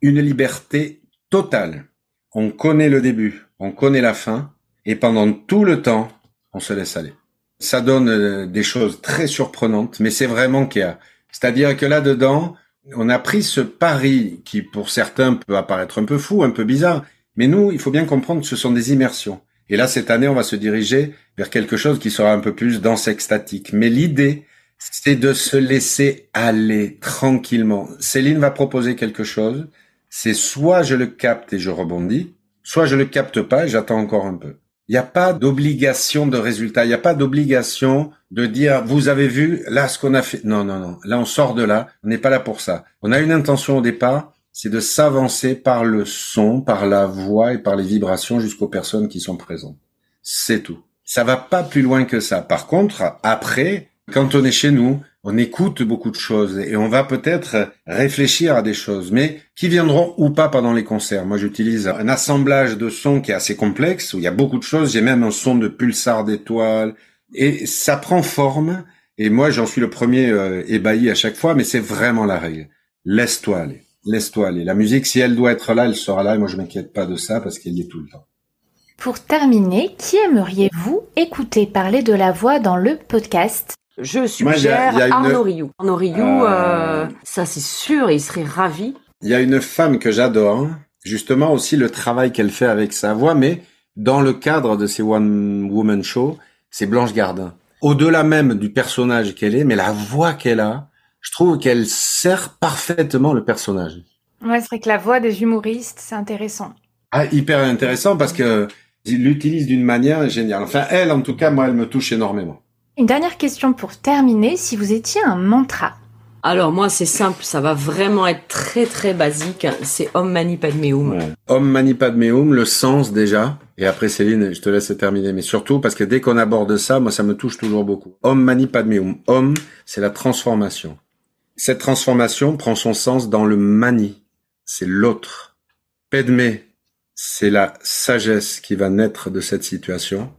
[SPEAKER 5] une liberté totale. On connaît le début, on connaît la fin, et pendant tout le temps, on se laisse aller. Ça donne euh, des choses très surprenantes, mais c'est vraiment Kea. C'est-à-dire que là-dedans, on a pris ce pari qui, pour certains, peut apparaître un peu fou, un peu bizarre, mais nous, il faut bien comprendre que ce sont des immersions. Et là, cette année, on va se diriger vers quelque chose qui sera un peu plus danse extatique. Mais l'idée, c'est de se laisser aller tranquillement. Céline va proposer quelque chose. C'est soit je le capte et je rebondis, soit je le capte pas et j'attends encore un peu. Il n'y a pas d'obligation de résultat. Il n'y a pas d'obligation de dire, vous avez vu, là, ce qu'on a fait. Non, non, non. Là, on sort de là. On n'est pas là pour ça. On a une intention au départ, c'est de s'avancer par le son, par la voix et par les vibrations jusqu'aux personnes qui sont présentes. C'est tout. Ça va pas plus loin que ça. Par contre, après, quand on est chez nous, on écoute beaucoup de choses et on va peut-être réfléchir à des choses, mais qui viendront ou pas pendant les concerts. Moi, j'utilise un assemblage de sons qui est assez complexe, où il y a beaucoup de choses. J'ai même un son de pulsar d'étoiles et ça prend forme. Et moi, j'en suis le premier euh, ébahi à chaque fois, mais c'est vraiment la règle. Laisse-toi aller. Laisse-toi aller. La musique, si elle doit être là, elle sera là. Et moi, je m'inquiète pas de ça parce qu'elle y est tout le temps.
[SPEAKER 3] Pour terminer, qui aimeriez-vous écouter parler de la voix dans le podcast?
[SPEAKER 4] Je suggère Arnaud Rioux. Arnaud Rioux, euh, ça c'est sûr, il serait ravi.
[SPEAKER 5] Il y a une femme que j'adore, justement aussi le travail qu'elle fait avec sa voix, mais dans le cadre de ces One Woman Show, c'est Blanche Gardin. Au-delà même du personnage qu'elle est, mais la voix qu'elle a, je trouve qu'elle sert parfaitement le personnage.
[SPEAKER 3] Ouais, c'est vrai que la voix des humoristes, c'est intéressant.
[SPEAKER 5] Ah, hyper intéressant parce que il l'utilise d'une manière géniale. Enfin, elle, en tout cas, moi, elle me touche énormément.
[SPEAKER 3] Une dernière question pour terminer, si vous étiez un mantra.
[SPEAKER 4] Alors moi c'est simple, ça va vraiment être très très basique, c'est Om Mani Padme Hum.
[SPEAKER 5] Om Mani Padme Hum, le sens déjà, et après Céline, je te laisse terminer, mais surtout parce que dès qu'on aborde ça, moi ça me touche toujours beaucoup. Om Mani Padme Hum, Om, c'est la transformation. Cette transformation prend son sens dans le Mani, c'est l'autre. Padme, c'est la sagesse qui va naître de cette situation.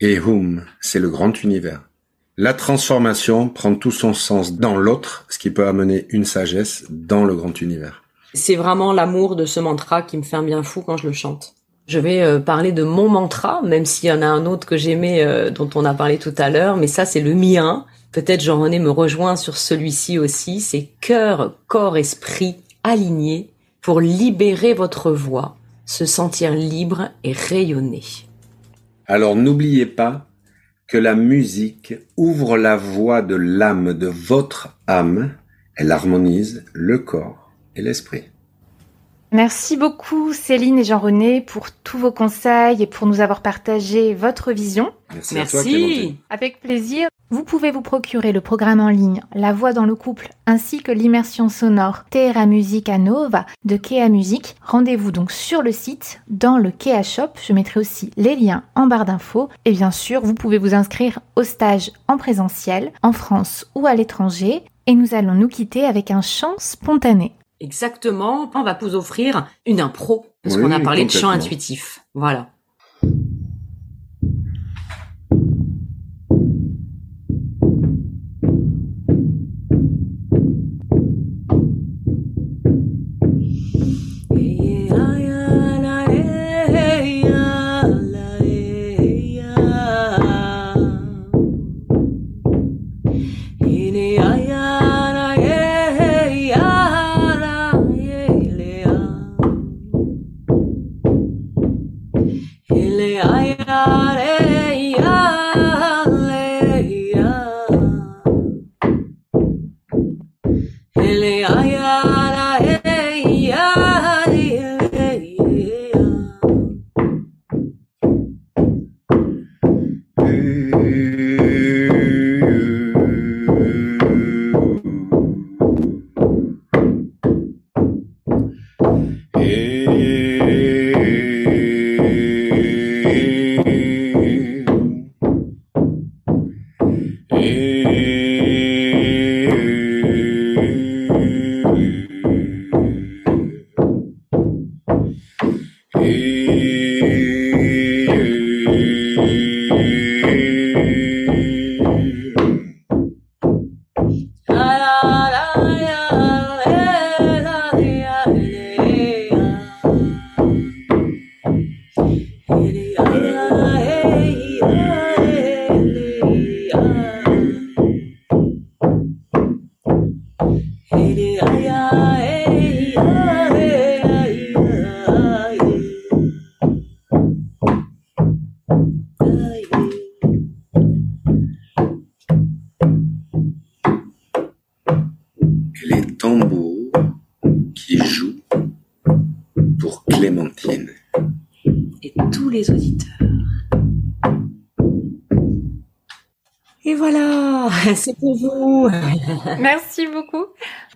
[SPEAKER 5] Et Hum, c'est le grand univers. La transformation prend tout son sens dans l'autre, ce qui peut amener une sagesse dans le grand univers.
[SPEAKER 4] C'est vraiment l'amour de ce mantra qui me fait un bien fou quand je le chante. Je vais euh, parler de mon mantra, même s'il y en a un autre que j'aimais, euh, dont on a parlé tout à l'heure, mais ça c'est le mien. Peut-être Jean-René me rejoint sur celui-ci aussi. C'est cœur, corps, esprit alignés pour libérer votre voix, se sentir libre et rayonner.
[SPEAKER 5] Alors n'oubliez pas que la musique ouvre la voie de l'âme de votre âme, elle harmonise le corps et l'esprit.
[SPEAKER 3] Merci beaucoup Céline et Jean-René pour tous vos conseils et pour nous avoir partagé votre vision.
[SPEAKER 5] Merci, à toi, Clémentine.
[SPEAKER 4] Merci.
[SPEAKER 3] Avec plaisir. Vous pouvez vous procurer le programme en ligne La voix dans le couple ainsi que l'immersion sonore Terra Musica Nova de Kea Music. Rendez-vous donc sur le site dans le Kea Shop. Je mettrai aussi les liens en barre d'infos. Et bien sûr, vous pouvez vous inscrire au stage en présentiel en France ou à l'étranger. Et nous allons nous quitter avec un chant spontané.
[SPEAKER 4] Exactement. On va vous offrir une impro parce
[SPEAKER 5] Oui,
[SPEAKER 4] qu'on a parlé de chant intuitif. Voilà.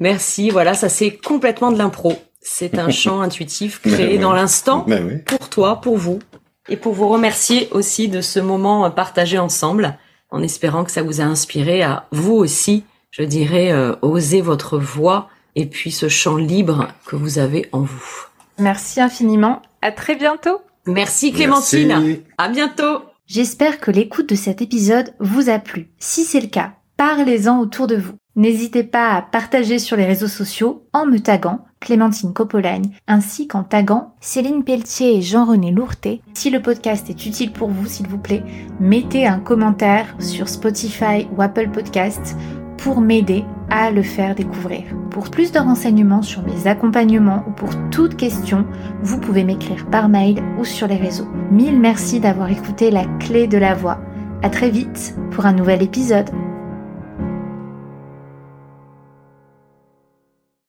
[SPEAKER 3] Merci,
[SPEAKER 4] voilà, ça c'est complètement de l'impro. C'est un chant intuitif créé dans l'instant
[SPEAKER 5] Ben oui.
[SPEAKER 4] pour toi, pour vous, et pour vous remercier aussi de ce moment partagé ensemble, en espérant que ça vous a inspiré à vous aussi, je dirais, euh, oser votre voix et puis ce chant libre que vous avez en vous.
[SPEAKER 3] Merci infiniment. À très bientôt.
[SPEAKER 4] Merci Clémentine.
[SPEAKER 5] Merci.
[SPEAKER 4] À bientôt.
[SPEAKER 3] J'espère que l'écoute de cet épisode vous a plu. Si c'est le cas, parlez-en autour de vous. N'hésitez pas à partager sur les réseaux sociaux en me taguant Clémentine Copolagne ainsi qu'en taguant Céline Pelletier et Jean-René Lourté. Si le podcast est utile pour vous, s'il vous plaît, mettez un commentaire sur Spotify ou Apple Podcast pour m'aider à le faire découvrir. Pour plus de renseignements sur mes accompagnements ou pour toute question, vous pouvez m'écrire par mail ou sur les réseaux. Mille merci d'avoir écouté la clé de la voix. À très vite pour un nouvel épisode.